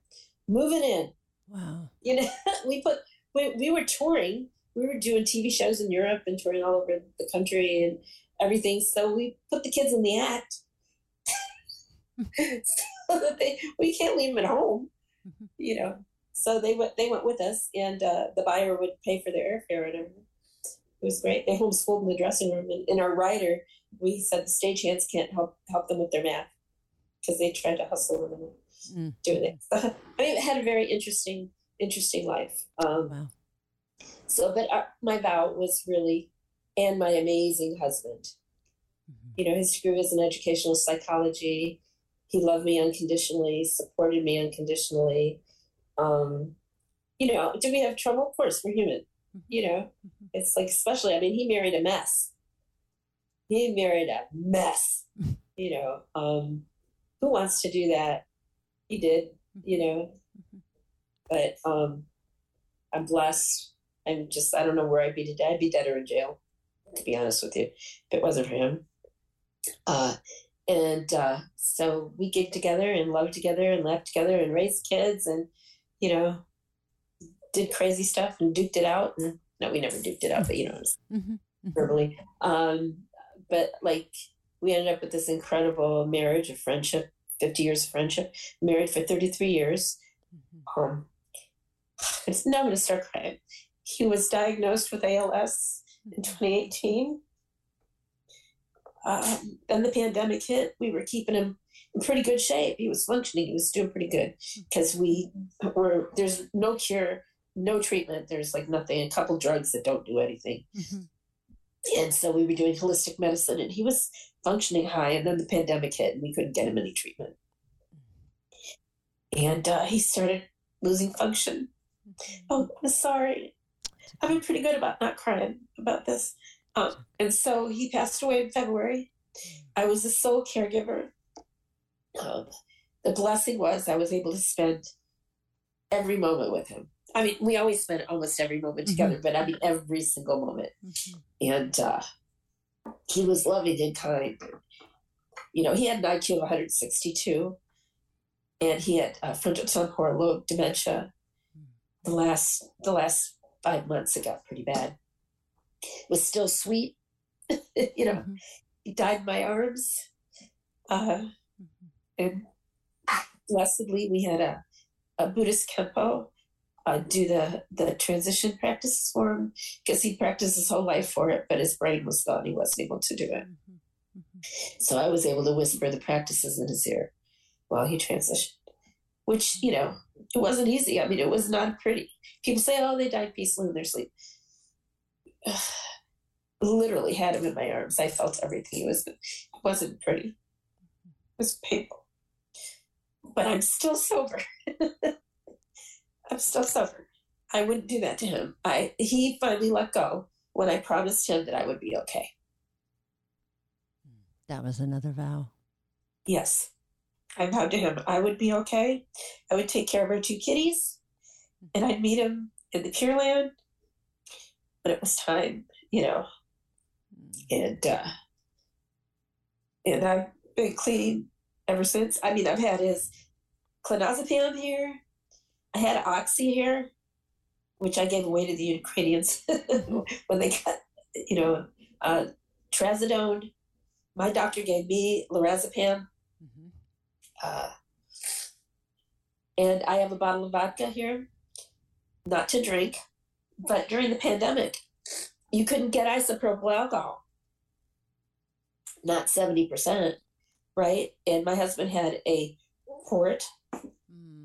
S2: moving in.
S1: Wow.
S2: You know, we put we, we were touring. We were doing TV shows in Europe and touring all over the country and everything. So we put the kids in the act. so that they we can't leave them at home. Mm-hmm. You know. So they went they went with us and uh, the buyer would pay for their airfare and everything it was great. They homeschooled in the dressing room. And in our writer, we said the stagehands can't help help them with their math because they tried to hustle them and mm. doing it. So, I mean, had a very interesting, interesting life. Um, wow. So, but our, my vow was really, and my amazing husband. Mm-hmm. You know, his degree was in educational psychology. He loved me unconditionally, supported me unconditionally. Um, you know, do we have trouble? Of course, we're human. Mm-hmm. You know, mm-hmm. it's like, especially, I mean, he married a mess. He married a mess. you know, um, who wants to do that? He did, mm-hmm. you know. But um, I'm blessed. I'm just, I don't know where I'd be today. I'd be dead or in jail, to be honest with you, if it wasn't for him. Uh, and uh, so we get together and loved together and laughed together and raised kids and, you know, did crazy stuff and duked it out. And no, we never duked it out, but you know, mm-hmm. mm-hmm. verbally. Um, but like we ended up with this incredible marriage of friendship, 50 years of friendship, married for 33 years. Mm-hmm. Um, now I'm going to start crying. He was diagnosed with ALS in mm-hmm. 2018. Um, then the pandemic hit. We were keeping him in pretty good shape. He was functioning. He was doing pretty good because we were there's no cure no treatment. There's like nothing, a couple drugs that don't do anything. Mm-hmm. And so we were doing holistic medicine, and he was functioning high. And then the pandemic hit, and we couldn't get him any treatment. And uh, he started losing function. Mm-hmm. Oh, I'm sorry. I've been pretty good about not crying about this. Um, and so he passed away in February. I was the sole caregiver. Um, the blessing was I was able to spend every moment with him. I mean, we always spent almost every moment mm-hmm. together, but I mean, every single moment. Mm-hmm. And uh, he was loving and kind. You know, he had an IQ of 162, and he had uh, frontal temporal lobe dementia. The last, the last five months, it got pretty bad. Was still sweet, you know. Mm-hmm. He died in my arms, uh, mm-hmm. and blessedly, we had a, a Buddhist khenpo uh, do the the transition practices for him because he practiced his whole life for it, but his brain was gone. He wasn't able to do it. Mm-hmm. Mm-hmm. So I was able to whisper the practices in his ear while he transitioned, which you know it wasn't easy. I mean, it was not pretty. People say, "Oh, they died peacefully in their sleep." Literally had him in my arms. I felt everything. It was it wasn't pretty. It was painful, but I'm still sober. I'm still suffering. I wouldn't do that to him. I he finally let go when I promised him that I would be okay.
S1: That was another vow.
S2: Yes. I vowed to him I would be okay. I would take care of our two kitties and I'd meet him in the Pure Land. But it was time, you know. And uh and I've been clean ever since. I mean I've had his clonazepam here I had Oxy here, which I gave away to the Ukrainians when they got, you know, uh, trazodone. My doctor gave me lorazepam. Mm-hmm. Uh, and I have a bottle of vodka here, not to drink, but during the pandemic, you couldn't get isopropyl alcohol, not 70%, right? And my husband had a port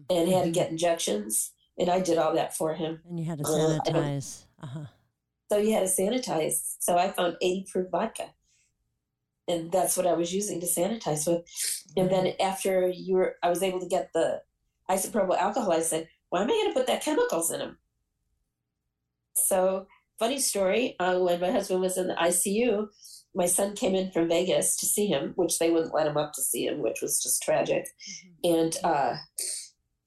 S2: mm. he had to get injections, and I did all that for him.
S1: And you had to uh, sanitize. Uh, uh-huh.
S2: So you had to sanitize. So I found 80 proof vodka. And that's what I was using to sanitize with. And then after you were, I was able to get the isopropyl alcohol. I said, why am I going to put that chemicals in them? So, funny story uh, when my husband was in the ICU, my son came in from Vegas to see him, which they wouldn't let him up to see him, which was just tragic. Mm-hmm. And uh,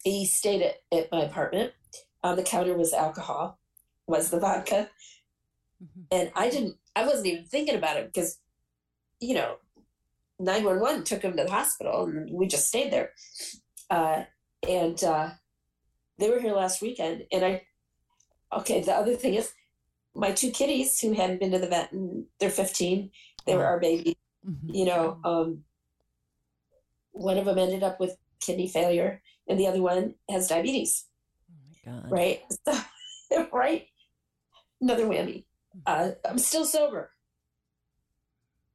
S2: he stayed at, at my apartment. On the counter was alcohol, was the vodka. Mm-hmm. And I didn't, I wasn't even thinking about it because, you know, 911 took him to the hospital and we just stayed there. Uh, and uh, they were here last weekend. And I, okay, the other thing is my two kitties who hadn't been to the vet and they're 15, they were our baby. Mm-hmm. You know, um, one of them ended up with kidney failure and the other one has diabetes. Oh right? So, right? Another whammy. Mm-hmm. Uh, I'm still sober.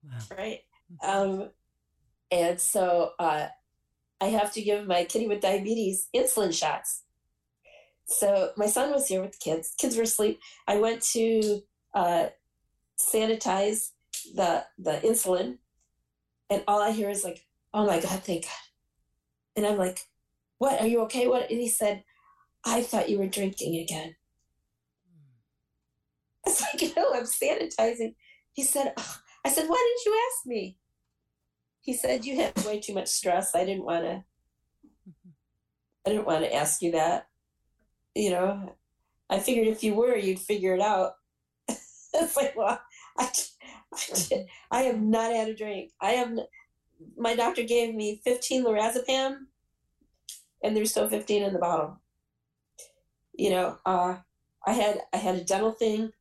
S2: Wow. Right? Mm-hmm. Um, and so uh, I have to give my kitty with diabetes insulin shots. So my son was here with the kids. Kids were asleep. I went to uh, sanitize the the insulin, and all I hear is like, "Oh my god, thank God!" And I'm like, "What? Are you okay? What?" And he said, "I thought you were drinking again." It's like, "No, I'm sanitizing." He said, oh. "I said, why didn't you ask me?" he said you had way too much stress i didn't want to i didn't want to ask you that you know i figured if you were you'd figure it out it's like well I, I, I have not had a drink i have my doctor gave me 15 lorazepam and there's still 15 in the bottle you know uh, i had i had a dental thing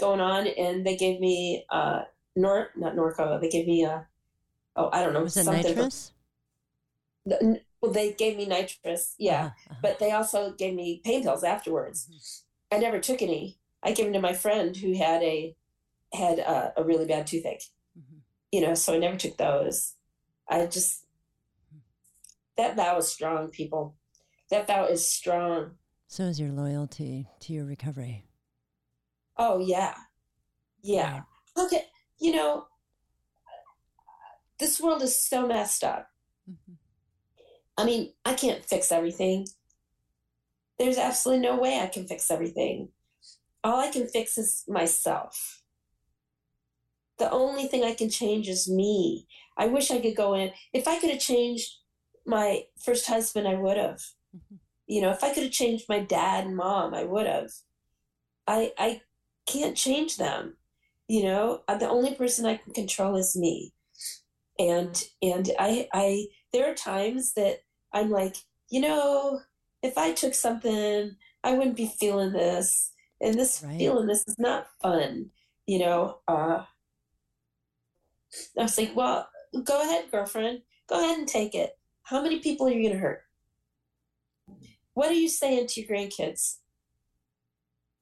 S2: going on and they gave me uh nor not norco they gave me a oh, I don't know.
S1: Was it nitrous?
S2: Well, they gave me nitrous, yeah, uh-huh, uh-huh. but they also gave me pain pills afterwards. Mm-hmm. I never took any. I gave them to my friend who had a had a, a really bad toothache. Mm-hmm. You know, so I never took those. I just that vow is strong, people. That vow is strong.
S1: So is your loyalty to your recovery.
S2: Oh yeah, yeah. Look at you know this world is so messed up. Mm-hmm. I mean, I can't fix everything. There's absolutely no way I can fix everything. All I can fix is myself. The only thing I can change is me. I wish I could go in. If I could have changed my first husband, I would have. Mm-hmm. You know, if I could have changed my dad and mom, I would have. I I can't change them. You know, the only person I can control is me and and I I there are times that I'm like, you know, if I took something, I wouldn't be feeling this, and this right. feeling this is not fun, you know. Uh, I was like, well, go ahead, girlfriend, go ahead and take it. How many people are you going to hurt? What are you saying to your grandkids?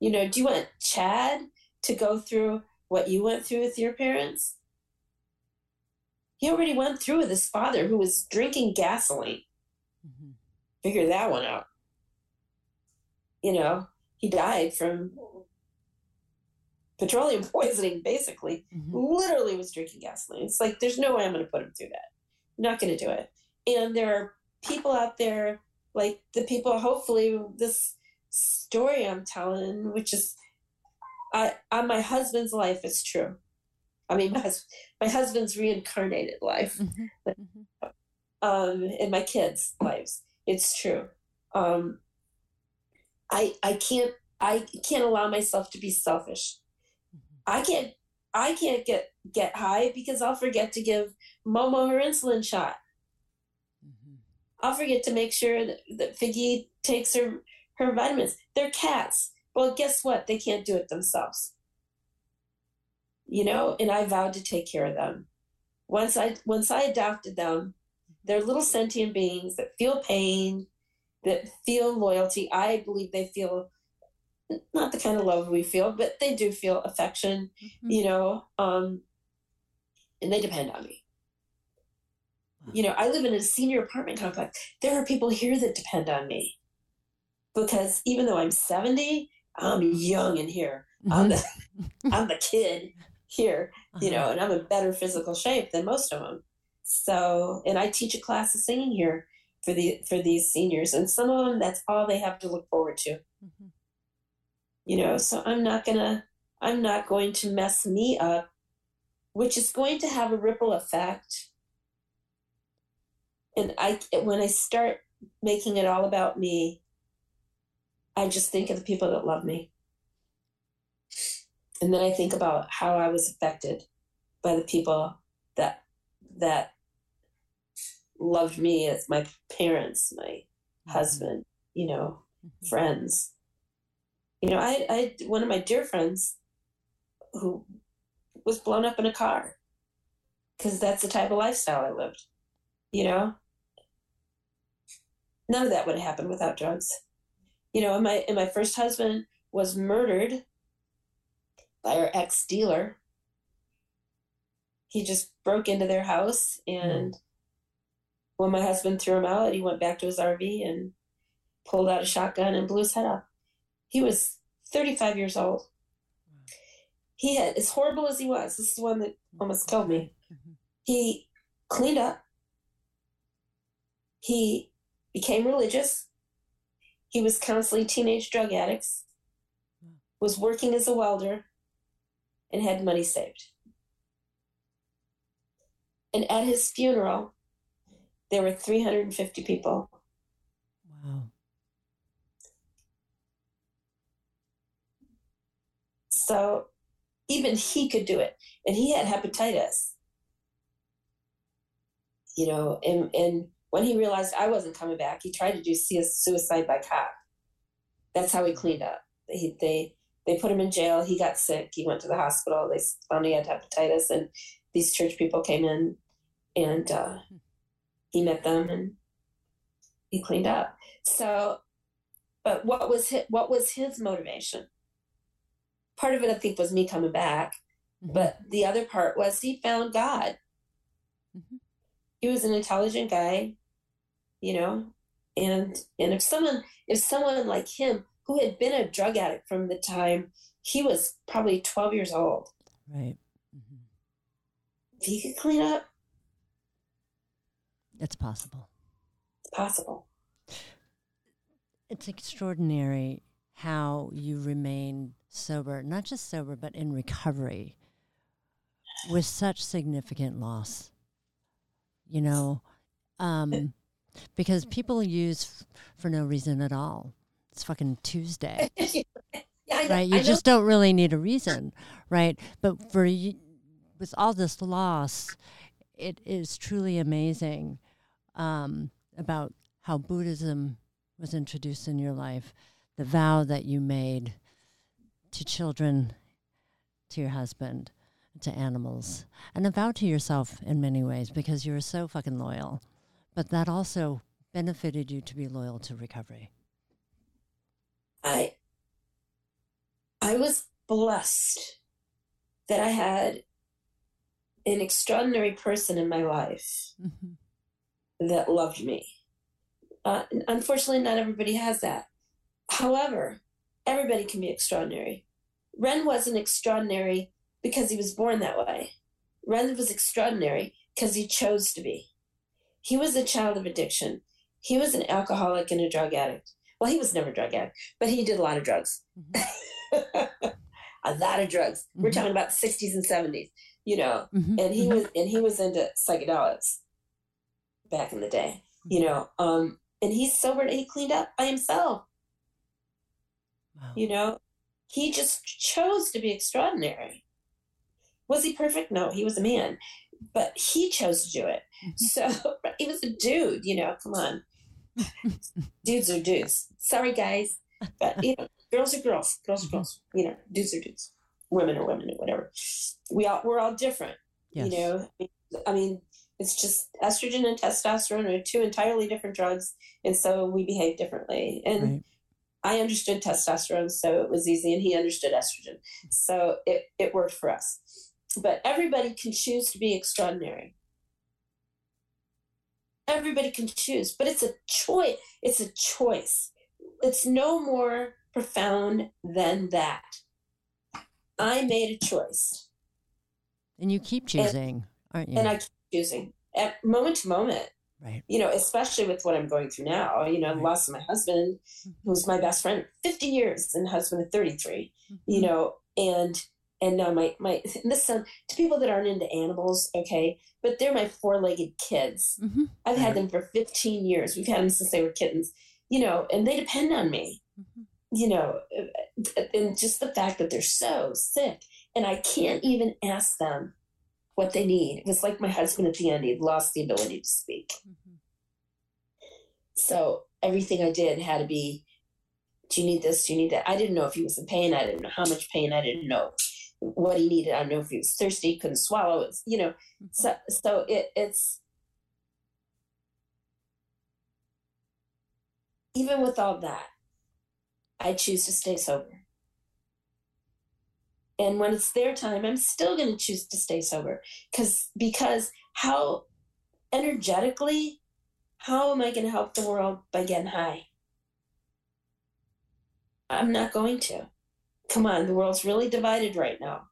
S2: You know, do you want Chad to go through what you went through with your parents? he already went through with his father who was drinking gasoline. Mm-hmm. Figure that one out. You know, he died from petroleum poisoning, basically. Mm-hmm. Literally was drinking gasoline. It's like, there's no way I'm going to put him through that. I'm not going to do it. And there are people out there, like the people, hopefully, this story I'm telling, which is I, on my husband's life, is true. I mean, my, my husband's reincarnated life, mm-hmm. mm-hmm. um, and my kids' lives. It's true. Um, I I can't I can't allow myself to be selfish. Mm-hmm. I can't I can't get get high because I'll forget to give Momo her insulin shot. I'll forget to make sure that, that Figgy takes her her vitamins. They're cats Well, guess what? They can't do it themselves. You know, and I vowed to take care of them. Once I once I adopted them, they're little sentient beings that feel pain, that feel loyalty. I believe they feel not the kind of love we feel, but they do feel affection, mm-hmm. you know, um, and they depend on me. You know, I live in a senior apartment complex. There are people here that depend on me because even though I'm 70, I'm young in here. Mm-hmm. I'm, the, I'm the kid here, you uh-huh. know, and I'm in better physical shape than most of them. So, and I teach a class of singing here for the for these seniors, and some of them that's all they have to look forward to. Mm-hmm. You know, so I'm not gonna I'm not going to mess me up, which is going to have a ripple effect. And I when I start making it all about me, I just think of the people that love me. And then I think about how I was affected by the people that that loved me as my parents, my mm-hmm. husband, you know, mm-hmm. friends. You know, I, I one of my dear friends who was blown up in a car because that's the type of lifestyle I lived. You know, none of that would have happened without drugs. You know, and my and my first husband was murdered by our ex dealer. He just broke into their house and mm when my husband threw him out, he went back to his RV and pulled out a shotgun and blew his head off. He was 35 years old. He had, as horrible as he was, this is the one that almost killed me. Mm-hmm. He cleaned up. He became religious. He was counseling teenage drug addicts, was working as a welder, and had money saved. And at his funeral, there were 350 people. Wow. So even he could do it. And he had hepatitis. You know, and, and when he realized I wasn't coming back, he tried to do suicide by cop. That's how he cleaned up. He, they they put him in jail. He got sick. He went to the hospital. They found he had hepatitis, and these church people came in and uh, he met them and he cleaned up. So, but what was his, what was his motivation? Part of it, I think, was me coming back, mm-hmm. but the other part was he found God. Mm-hmm. He was an intelligent guy, you know, and and if someone if someone like him who had been a drug addict from the time he was probably 12 years old
S1: right mm-hmm.
S2: if he could clean up
S1: it's possible.
S2: It's possible.
S1: It's extraordinary how you remain sober, not just sober, but in recovery with such significant loss. You know, um, because people use f- for no reason at all. It's fucking Tuesday. yeah, right? You just don't really need a reason, right? But for you, with all this loss, it is truly amazing um, about how Buddhism was introduced in your life, the vow that you made to children, to your husband, to animals, and a vow to yourself in many ways because you were so fucking loyal. But that also benefited you to be loyal to recovery.
S2: I I was blessed that I had an extraordinary person in my life mm-hmm that loved me. Uh, unfortunately, not everybody has that. However, everybody can be extraordinary. Ren wasn't extraordinary because he was born that way. Ren was extraordinary because he chose to be. He was a child of addiction. He was an alcoholic and a drug addict. Well, he was never a drug addict, but he did a lot of drugs. Mm-hmm. a lot of drugs. Mm-hmm. We're talking about 60s and 70s, you know. Mm-hmm. And he mm-hmm. was and he was into psychedelics back in the day, you know. Um, and he's sober. He cleaned up by himself. Wow. You know, he just chose to be extraordinary. Was he perfect? No, he was a man, but he chose to do it. Mm-hmm. So he was a dude. You know, come on, dudes are dudes. Sorry, guys, but you know, girls are girls, girls are girls. You know, dudes are dudes, women are women, or whatever. We all we're all different.
S1: Yes.
S2: You know, I mean, it's just estrogen and testosterone are two entirely different drugs, and so we behave differently. And
S1: Right.
S2: I understood testosterone, so it was easy, and he understood estrogen, so it it worked for us. But everybody can choose to be extraordinary. Everybody can choose, but it's a choice. It's a choice. It's no more profound than that. I made a choice,
S1: And you keep choosing, aren't you?
S2: and I keep choosing at moment to moment.
S1: right.
S2: you know, especially with what I'm going through now, you know, the
S1: Right.
S2: loss of my husband, who was my best friend 50 years and husband of 33, you mm-hmm. know, and, and now my, my, this sound to people that aren't into animals. Okay. But they're my four legged kids.
S1: hmm
S2: I've had them for 15 years. We've had them since they were kittens, you know, and they depend on me,
S1: hmm
S2: you know, and just the fact that they're so sick and I can't even ask them what they need. It was like my husband at the end, he'd lost the ability to speak.
S1: hmm
S2: So everything I did had to be, do you need this? Do you need that? I didn't know if he was in pain. I didn't know how much pain. I didn't know what he needed. I don't know if he was thirsty, couldn't swallow. It's, you know, mm-hmm. so, so it, it's, even with all that, I choose to stay sober. And when it's their time, I'm still going to choose to stay sober because because how energetically how am I going to help the world by getting high? I'm not going to. Come on, the world's really divided right now.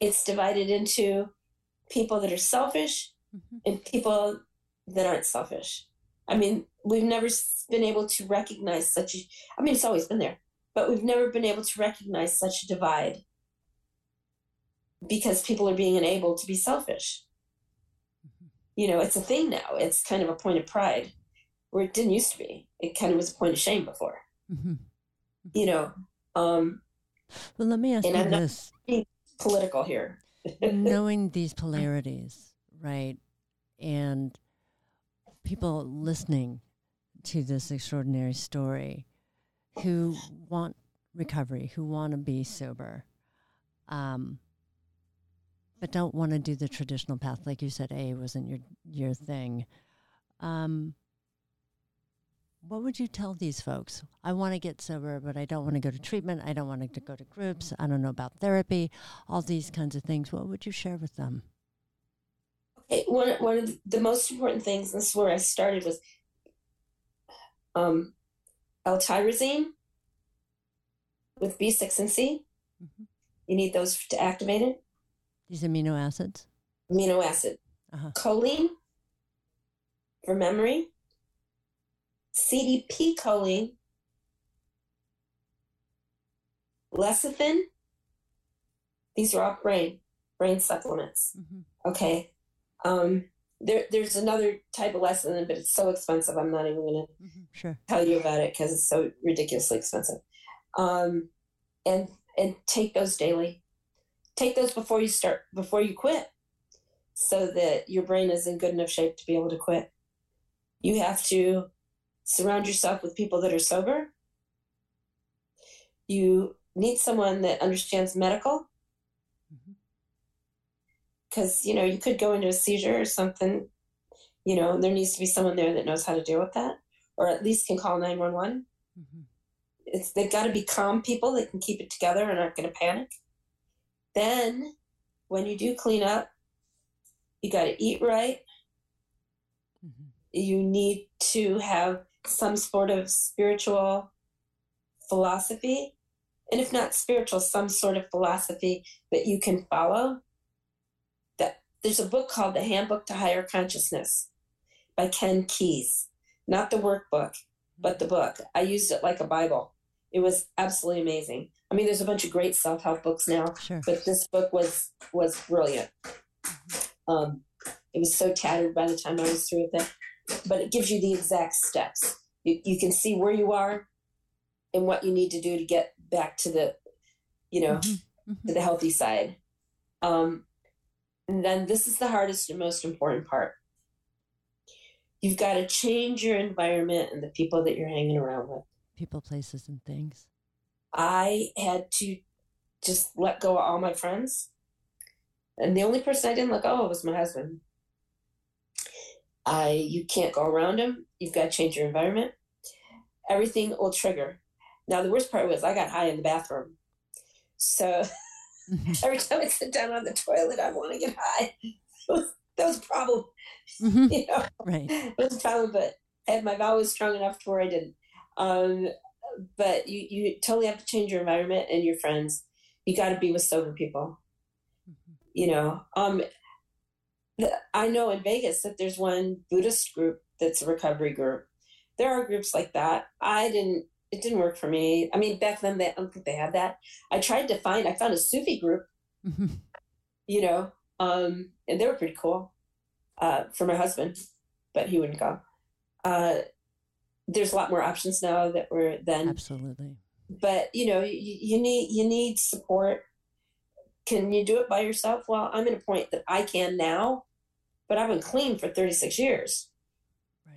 S2: It's divided into people that are selfish
S1: hmm
S2: and people that aren't selfish. I mean, we've never been able to recognize such a, I mean, it's always been there, but we've never been able to recognize such a divide because people are being enabled to be selfish. You know, it's a thing now. It's kind of a point of pride where it didn't used to be. It kind of was a point of shame before,
S1: hmm
S2: you know, um,
S1: Well, let me ask
S2: And
S1: you
S2: I'm not-
S1: this.
S2: political here.
S1: knowing these polarities, right? And people listening to this extraordinary story who want recovery, who want to be sober, um, but don't want to do the traditional path. Like you said, A wasn't your, your thing. Um, what would you tell these folks? I want to get sober, but I don't want to go to treatment. I don't want to go to groups. I don't know about therapy, all these kinds of things. What would you share with them?
S2: Okay, one one of the most important things, this is where I started, was um, L-tyrosine with B6 and C.
S1: Mhm.
S2: You need those to activate it.
S1: These amino acids.
S2: Amino acid,
S1: Uh-huh.
S2: choline for memory, CDP choline, lecithin. These are all brain brain supplements.
S1: hmm
S2: Okay. Um, there, there's another type of lecithin, but it's so expensive. I'm not even going to
S1: hmm Sure.
S2: tell you about it because it's so ridiculously expensive. Um, and and take those daily. Take those before you start before you quit, so that your brain is in good enough shape to be able to quit. You have to surround yourself with people that are sober. You need someone that understands medical
S1: Mhm.
S2: because you know you could go into a seizure or something. You know there needs to be someone there that knows how to deal with that, or at least can call nine one one
S1: hmm
S2: it's they've got to be calm people that can keep it together and aren't going to panic. Then, when you do clean up, you got to eat right.
S1: hmm
S2: You need to have some sort of spiritual philosophy, and if not spiritual, some sort of philosophy that you can follow. That there's a book called The Handbook to Higher Consciousness by Ken Keyes, not the workbook but the book. I used it like a Bible. It was absolutely amazing. I mean, there's a bunch of great self-help books now,
S1: Sure.
S2: but this book was was brilliant. Um, it was so tattered by the time I was through with it, but it gives you the exact steps. You, you can see where you are and what you need to do to get back to the, you know,
S1: Mhm. Mhm.
S2: to the healthy side. Um, and then this is the hardest and most important part. You've got to change your environment and the people that you're hanging around with.
S1: People, places, and things.
S2: I had to just let go of all my friends. And the only person I didn't let go of was my husband. I you can't go around them. You've got to change your environment. Everything will trigger. Now the worst part was I got high in the bathroom. So mm-hmm. every time I sit down on the toilet, I want to get high. that was a problem. Mm-hmm. You know, right? It was a problem, but my vow was strong enough to where I didn't. Um, but you you totally have to change your environment and your friends. You got to be with sober people. Mm-hmm. You know, um, I know in Vegas that there's one Buddhist group that's a recovery group. There are groups like that. I didn't. It didn't work for me. I mean, back then they, I don't think they had that. I tried to find. I found a Sufi group. Mm-hmm. You know, um, and they were pretty cool uh, for my husband, but he wouldn't go. Uh, there's a lot more options now that were then.
S1: Absolutely.
S2: But you know, you, you need you need support. Can you do it by yourself? Well, I'm at a point that I can now, but I've been clean for 36 years.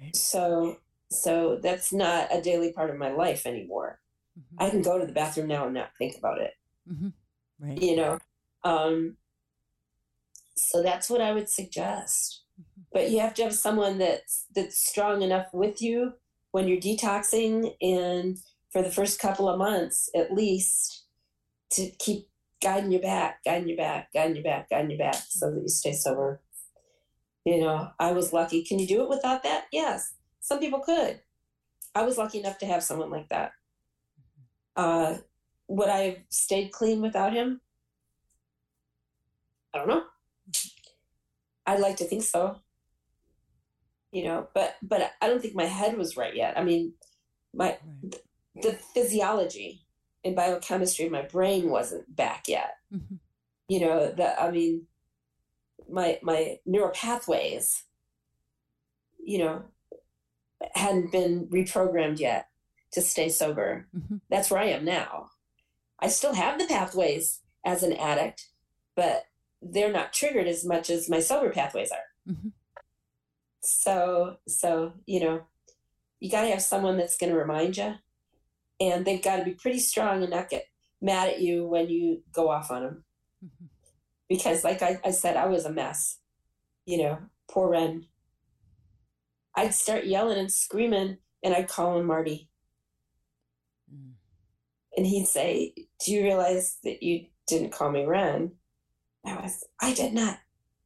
S2: Right. So so that's not a daily part of my life anymore. Mm-hmm. I can go to the bathroom now and not think about it. Mm-hmm. Right. You know, um, so that's what I would suggest. Mm-hmm. But you have to have someone that's that's strong enough with you when you're detoxing and for the first couple of months at least to keep guiding you back, guiding you back, guiding you back, guiding you back so that you stay sober. You know, I was lucky. Can you do it without that? Yes. Some people could. I was lucky enough to have someone like that. Uh, would I have stayed clean without him? I don't know. I'd like to think so. You know, but but I don't think my head was right yet. I mean, my the physiology and biochemistry my brain wasn't back yet. Mm-hmm. You know, that I mean, my my neural pathways, you know, hadn't been reprogrammed yet to stay sober. Mm-hmm. That's where I am now. I still have the pathways as an addict, but they're not triggered as much as my sober pathways are. Mm-hmm. So, so you know, you got to have someone that's going to remind you, and they've got to be pretty strong and not get mad at you when you go off on them. Mm-hmm. Because, like I, I said, I was a mess. You know, poor Ren. I'd start yelling and screaming, and I'd call him Marty. Mm. And he'd say, Do you realize that you didn't call me Ren? I was, I did not.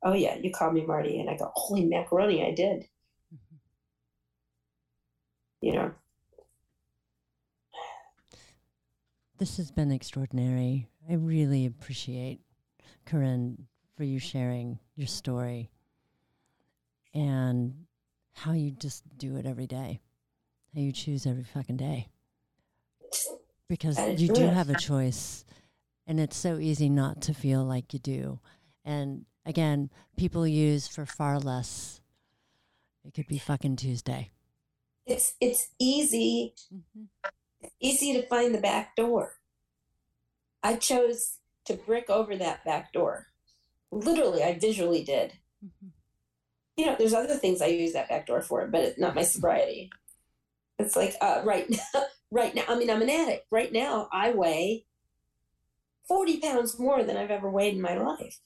S2: Oh, yeah, you called me Marty. And I go, Holy macaroni, I did. Mm-hmm. You know.
S1: This has been extraordinary. I really appreciate, Coren, for you sharing your story and how you just do it every day, how you choose every fucking day. Because you do have a choice and it's so easy not to feel like you do. And again, people use for far less. It could be fucking Tuesday.
S2: It's it's easy mm-hmm. Easy to find the back door. I chose to brick over that back door. Literally, I visually did. Mm-hmm. You know, there's other things I use that back door for, but it's not my sobriety. It's like uh, right now, right now. I mean, I'm an addict. Right now, I weigh 40 pounds more than I've ever weighed in my life.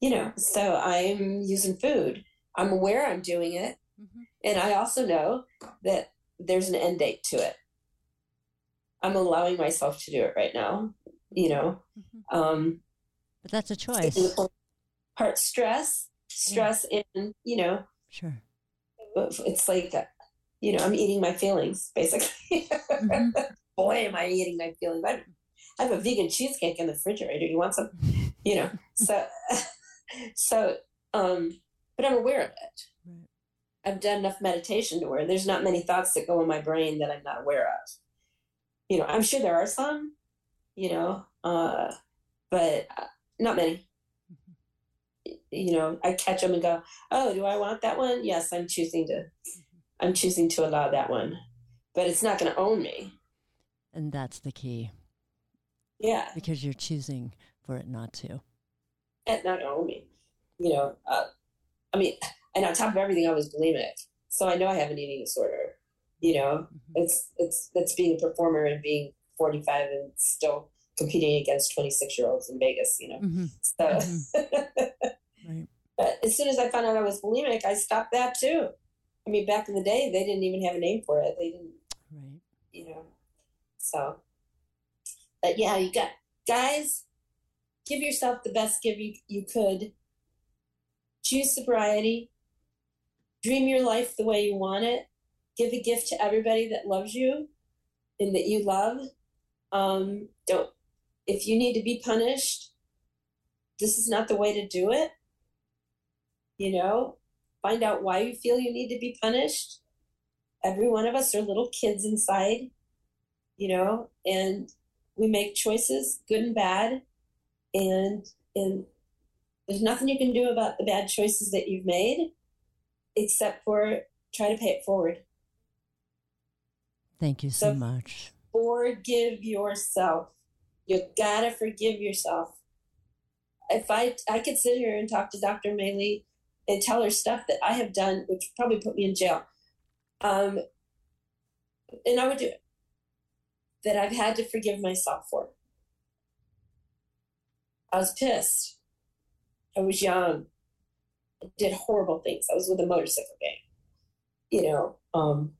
S2: You know, so I'm using food. I'm aware I'm doing it. Mm-hmm. And I also know that there's an end date to it. I'm allowing myself to do it right now, you know. Mm-hmm. Um,
S1: but that's a choice.
S2: Part stress, stress, yeah. and, you know,
S1: sure.
S2: It's like, you know, I'm eating my feelings, basically. Mm-hmm. Boy, am I eating my feelings. I'm I have a vegan cheesecake in the refrigerator. You want some? You know, so, so, um, but I'm aware of it. Right. I've done enough meditation to where there's not many thoughts that go in my brain that I'm not aware of. You know, I'm sure there are some, you know, uh, but uh, not many. Mm-hmm. You know, I catch them and go, "Oh, do I want that one? Yes, I'm choosing to. Mm-hmm. I'm choosing to allow that one, but it's not going to own me."
S1: And that's the key.
S2: Yeah.
S1: Because you're choosing for it not to.
S2: And not own me. You know, uh, I mean, and on top of everything, I was bulimic. So I know I have an eating disorder. You know, mm-hmm. it's it's it's being a performer and being 45 and still competing against 26 year olds in Vegas, you know.
S1: Mm-hmm.
S2: So,
S1: Mm-hmm. right.
S2: but as soon as I found out I was bulimic, I stopped that too. I mean, back in the day, they didn't even have a name for it. They didn't,
S1: Right.
S2: you know. So, but yeah, you got guys. Give yourself the best give you you could. Choose sobriety. Dream your life the way you want it. Give a gift to everybody that loves you, and that you love. Um, don't. If you need to be punished, this is not the way to do it. You know, find out why you feel you need to be punished. Every one of us are little kids inside, you know, and we make choices, good and bad, and and there's nothing you can do about the bad choices that you've made, except for try to pay it forward.
S1: Thank you so
S2: So-
S1: much.
S2: Forgive yourself. You gotta forgive yourself. If I I could sit here and talk to Dr. Maylee and tell her stuff that I have done, which probably put me in jail. Um, and I would do it. That I've had to forgive myself for. I was pissed. I was young. I did horrible things. I was with a motorcycle gang. You know, um,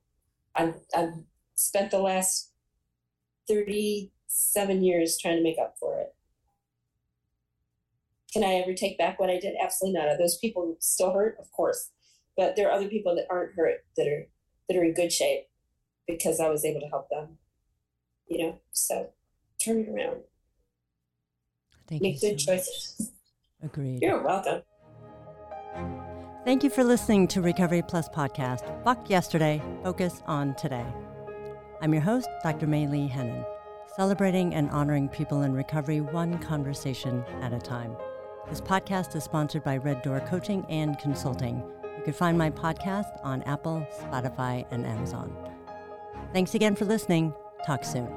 S2: I've, I've spent the last 37 years trying to make up for it. Can I ever take back what I did? Absolutely not. Are those people still hurt? Of course. But there are other people that aren't hurt that are that are in good shape because I was able to help them. You know, so turn it around.
S1: Thank
S2: Make
S1: you
S2: good
S1: so
S2: choices.
S1: Agreed.
S2: You're welcome.
S1: Thank you for listening to Recovery Plus podcast. Fuck yesterday, focus on today. I'm your host, Dr. May Lee Hennon, celebrating and honoring people in recovery one conversation at a time. This podcast is sponsored by Red Door Coaching and Consulting. You can find my podcast on Apple, Spotify, and Amazon. Thanks again for listening. Talk soon.